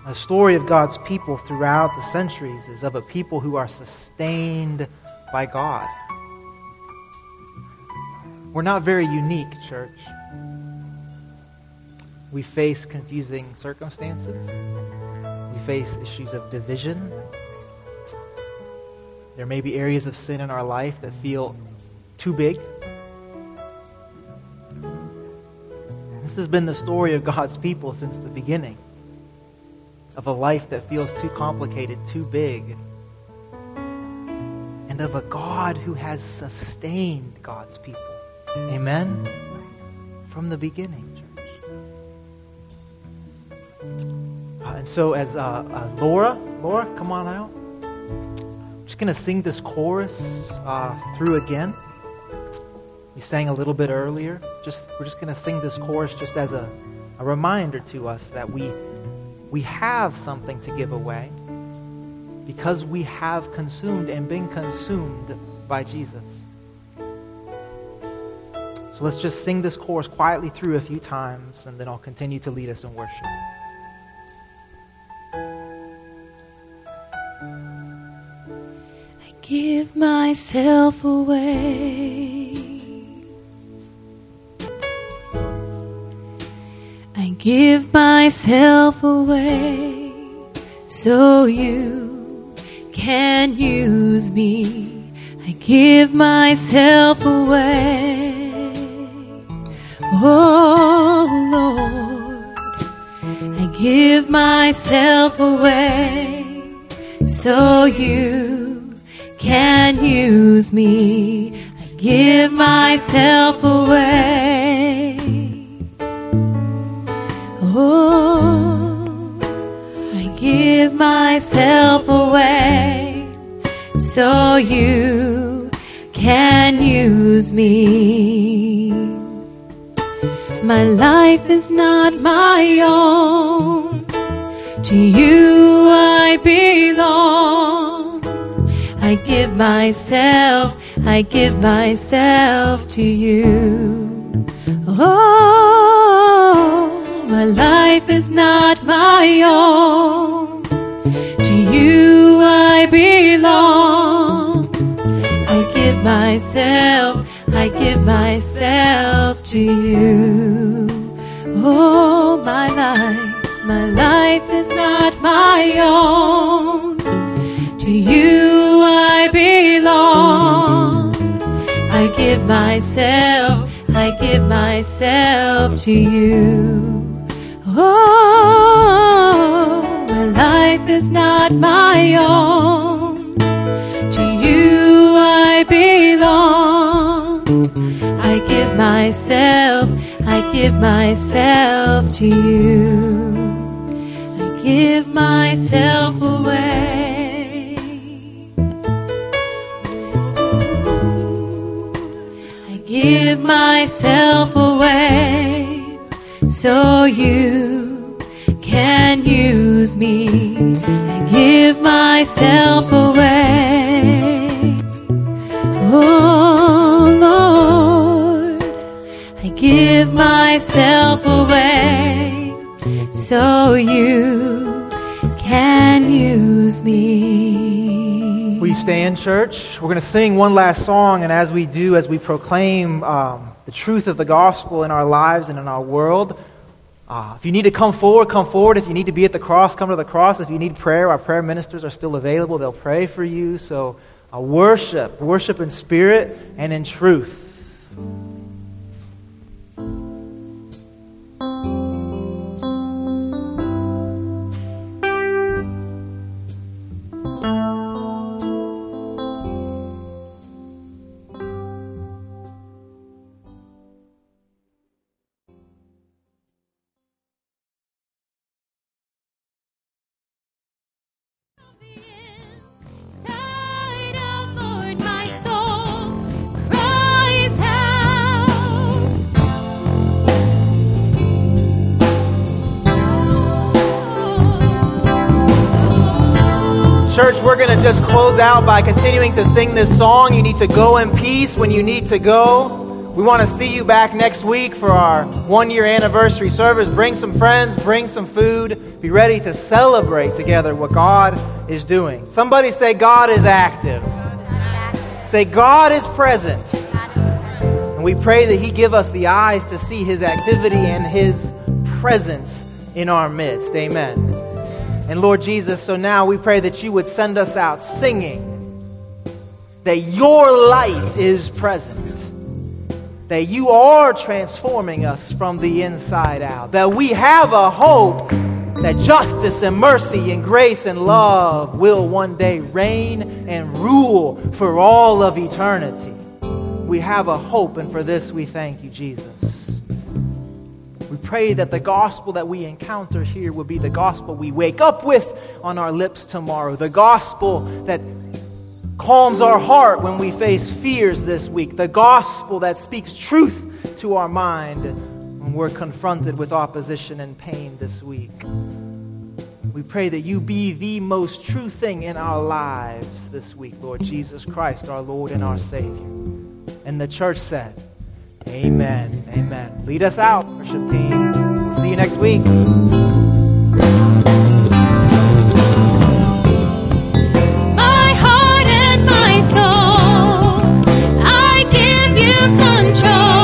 The story of God's people throughout the centuries is of a people who are sustained by God. We're not very unique, church. We face confusing circumstances. Face issues of division. There may be areas of sin in our life that feel too big. This has been the story of God's people since the beginning of a life that feels too complicated, too big, and of a God who has sustained God's people. Amen? From the beginning, and so, as uh, uh, Laura, Laura, come on out. I'm just going to sing this chorus uh, through again. We sang a little bit earlier. Just we're just going to sing this chorus just as a, a reminder to us that we we have something to give away because we have consumed and been consumed by Jesus. So let's just sing this chorus quietly through a few times, and then I'll continue to lead us in worship. Give myself away. I give myself away so you can use me. I give myself away. Oh Lord, I give myself away so you can use me. I give myself away. Oh, I give myself away so you can use me. My life is not my own. To you I give myself, I give myself to you. Oh, my life is not my own. To you I belong. I give myself, I give myself to you. Oh, my life, my life is not my own. To you myself, I give myself to you. Oh, my life is not my own. To you I belong. I give myself, I give myself to you. I give myself away. Give myself away so you can use me. I give myself away. Oh Lord, I give myself away so you can use me. In church? We're going to sing one last song, and as we do, as we proclaim um, the truth of the gospel in our lives and in our world, uh, if you need to come forward, come forward. If you need to be at the cross, come to the cross. If you need prayer, our prayer ministers are still available. They'll pray for you. So uh, worship, worship in spirit and in truth. Church, we're going to just close out by continuing to sing this song. You need to go in peace when you need to go. We want to see you back next week for our one year anniversary service. Bring some friends, bring some food. Be ready to celebrate together what God is doing. Somebody say, God is active. Say, God is present. And we pray that He give us the eyes to see His activity and His presence in our midst. Amen. And Lord Jesus, so now we pray that you would send us out singing that your light is present, that you are transforming us from the inside out, that we have a hope that justice and mercy and grace and love will one day reign and rule for all of eternity. We have a hope, and for this we thank you, Jesus. We pray that the gospel that we encounter here will be the gospel we wake up with on our lips tomorrow, the gospel that calms our heart when we face fears this week, the gospel that speaks truth to our mind when we're confronted with opposition and pain this week. We pray that you be the most true thing in our lives this week, Lord Jesus Christ, our Lord and our Savior. And the church said, Amen. Amen. Lead us out, worship team. We'll see you next week. My heart and my soul, I give you control.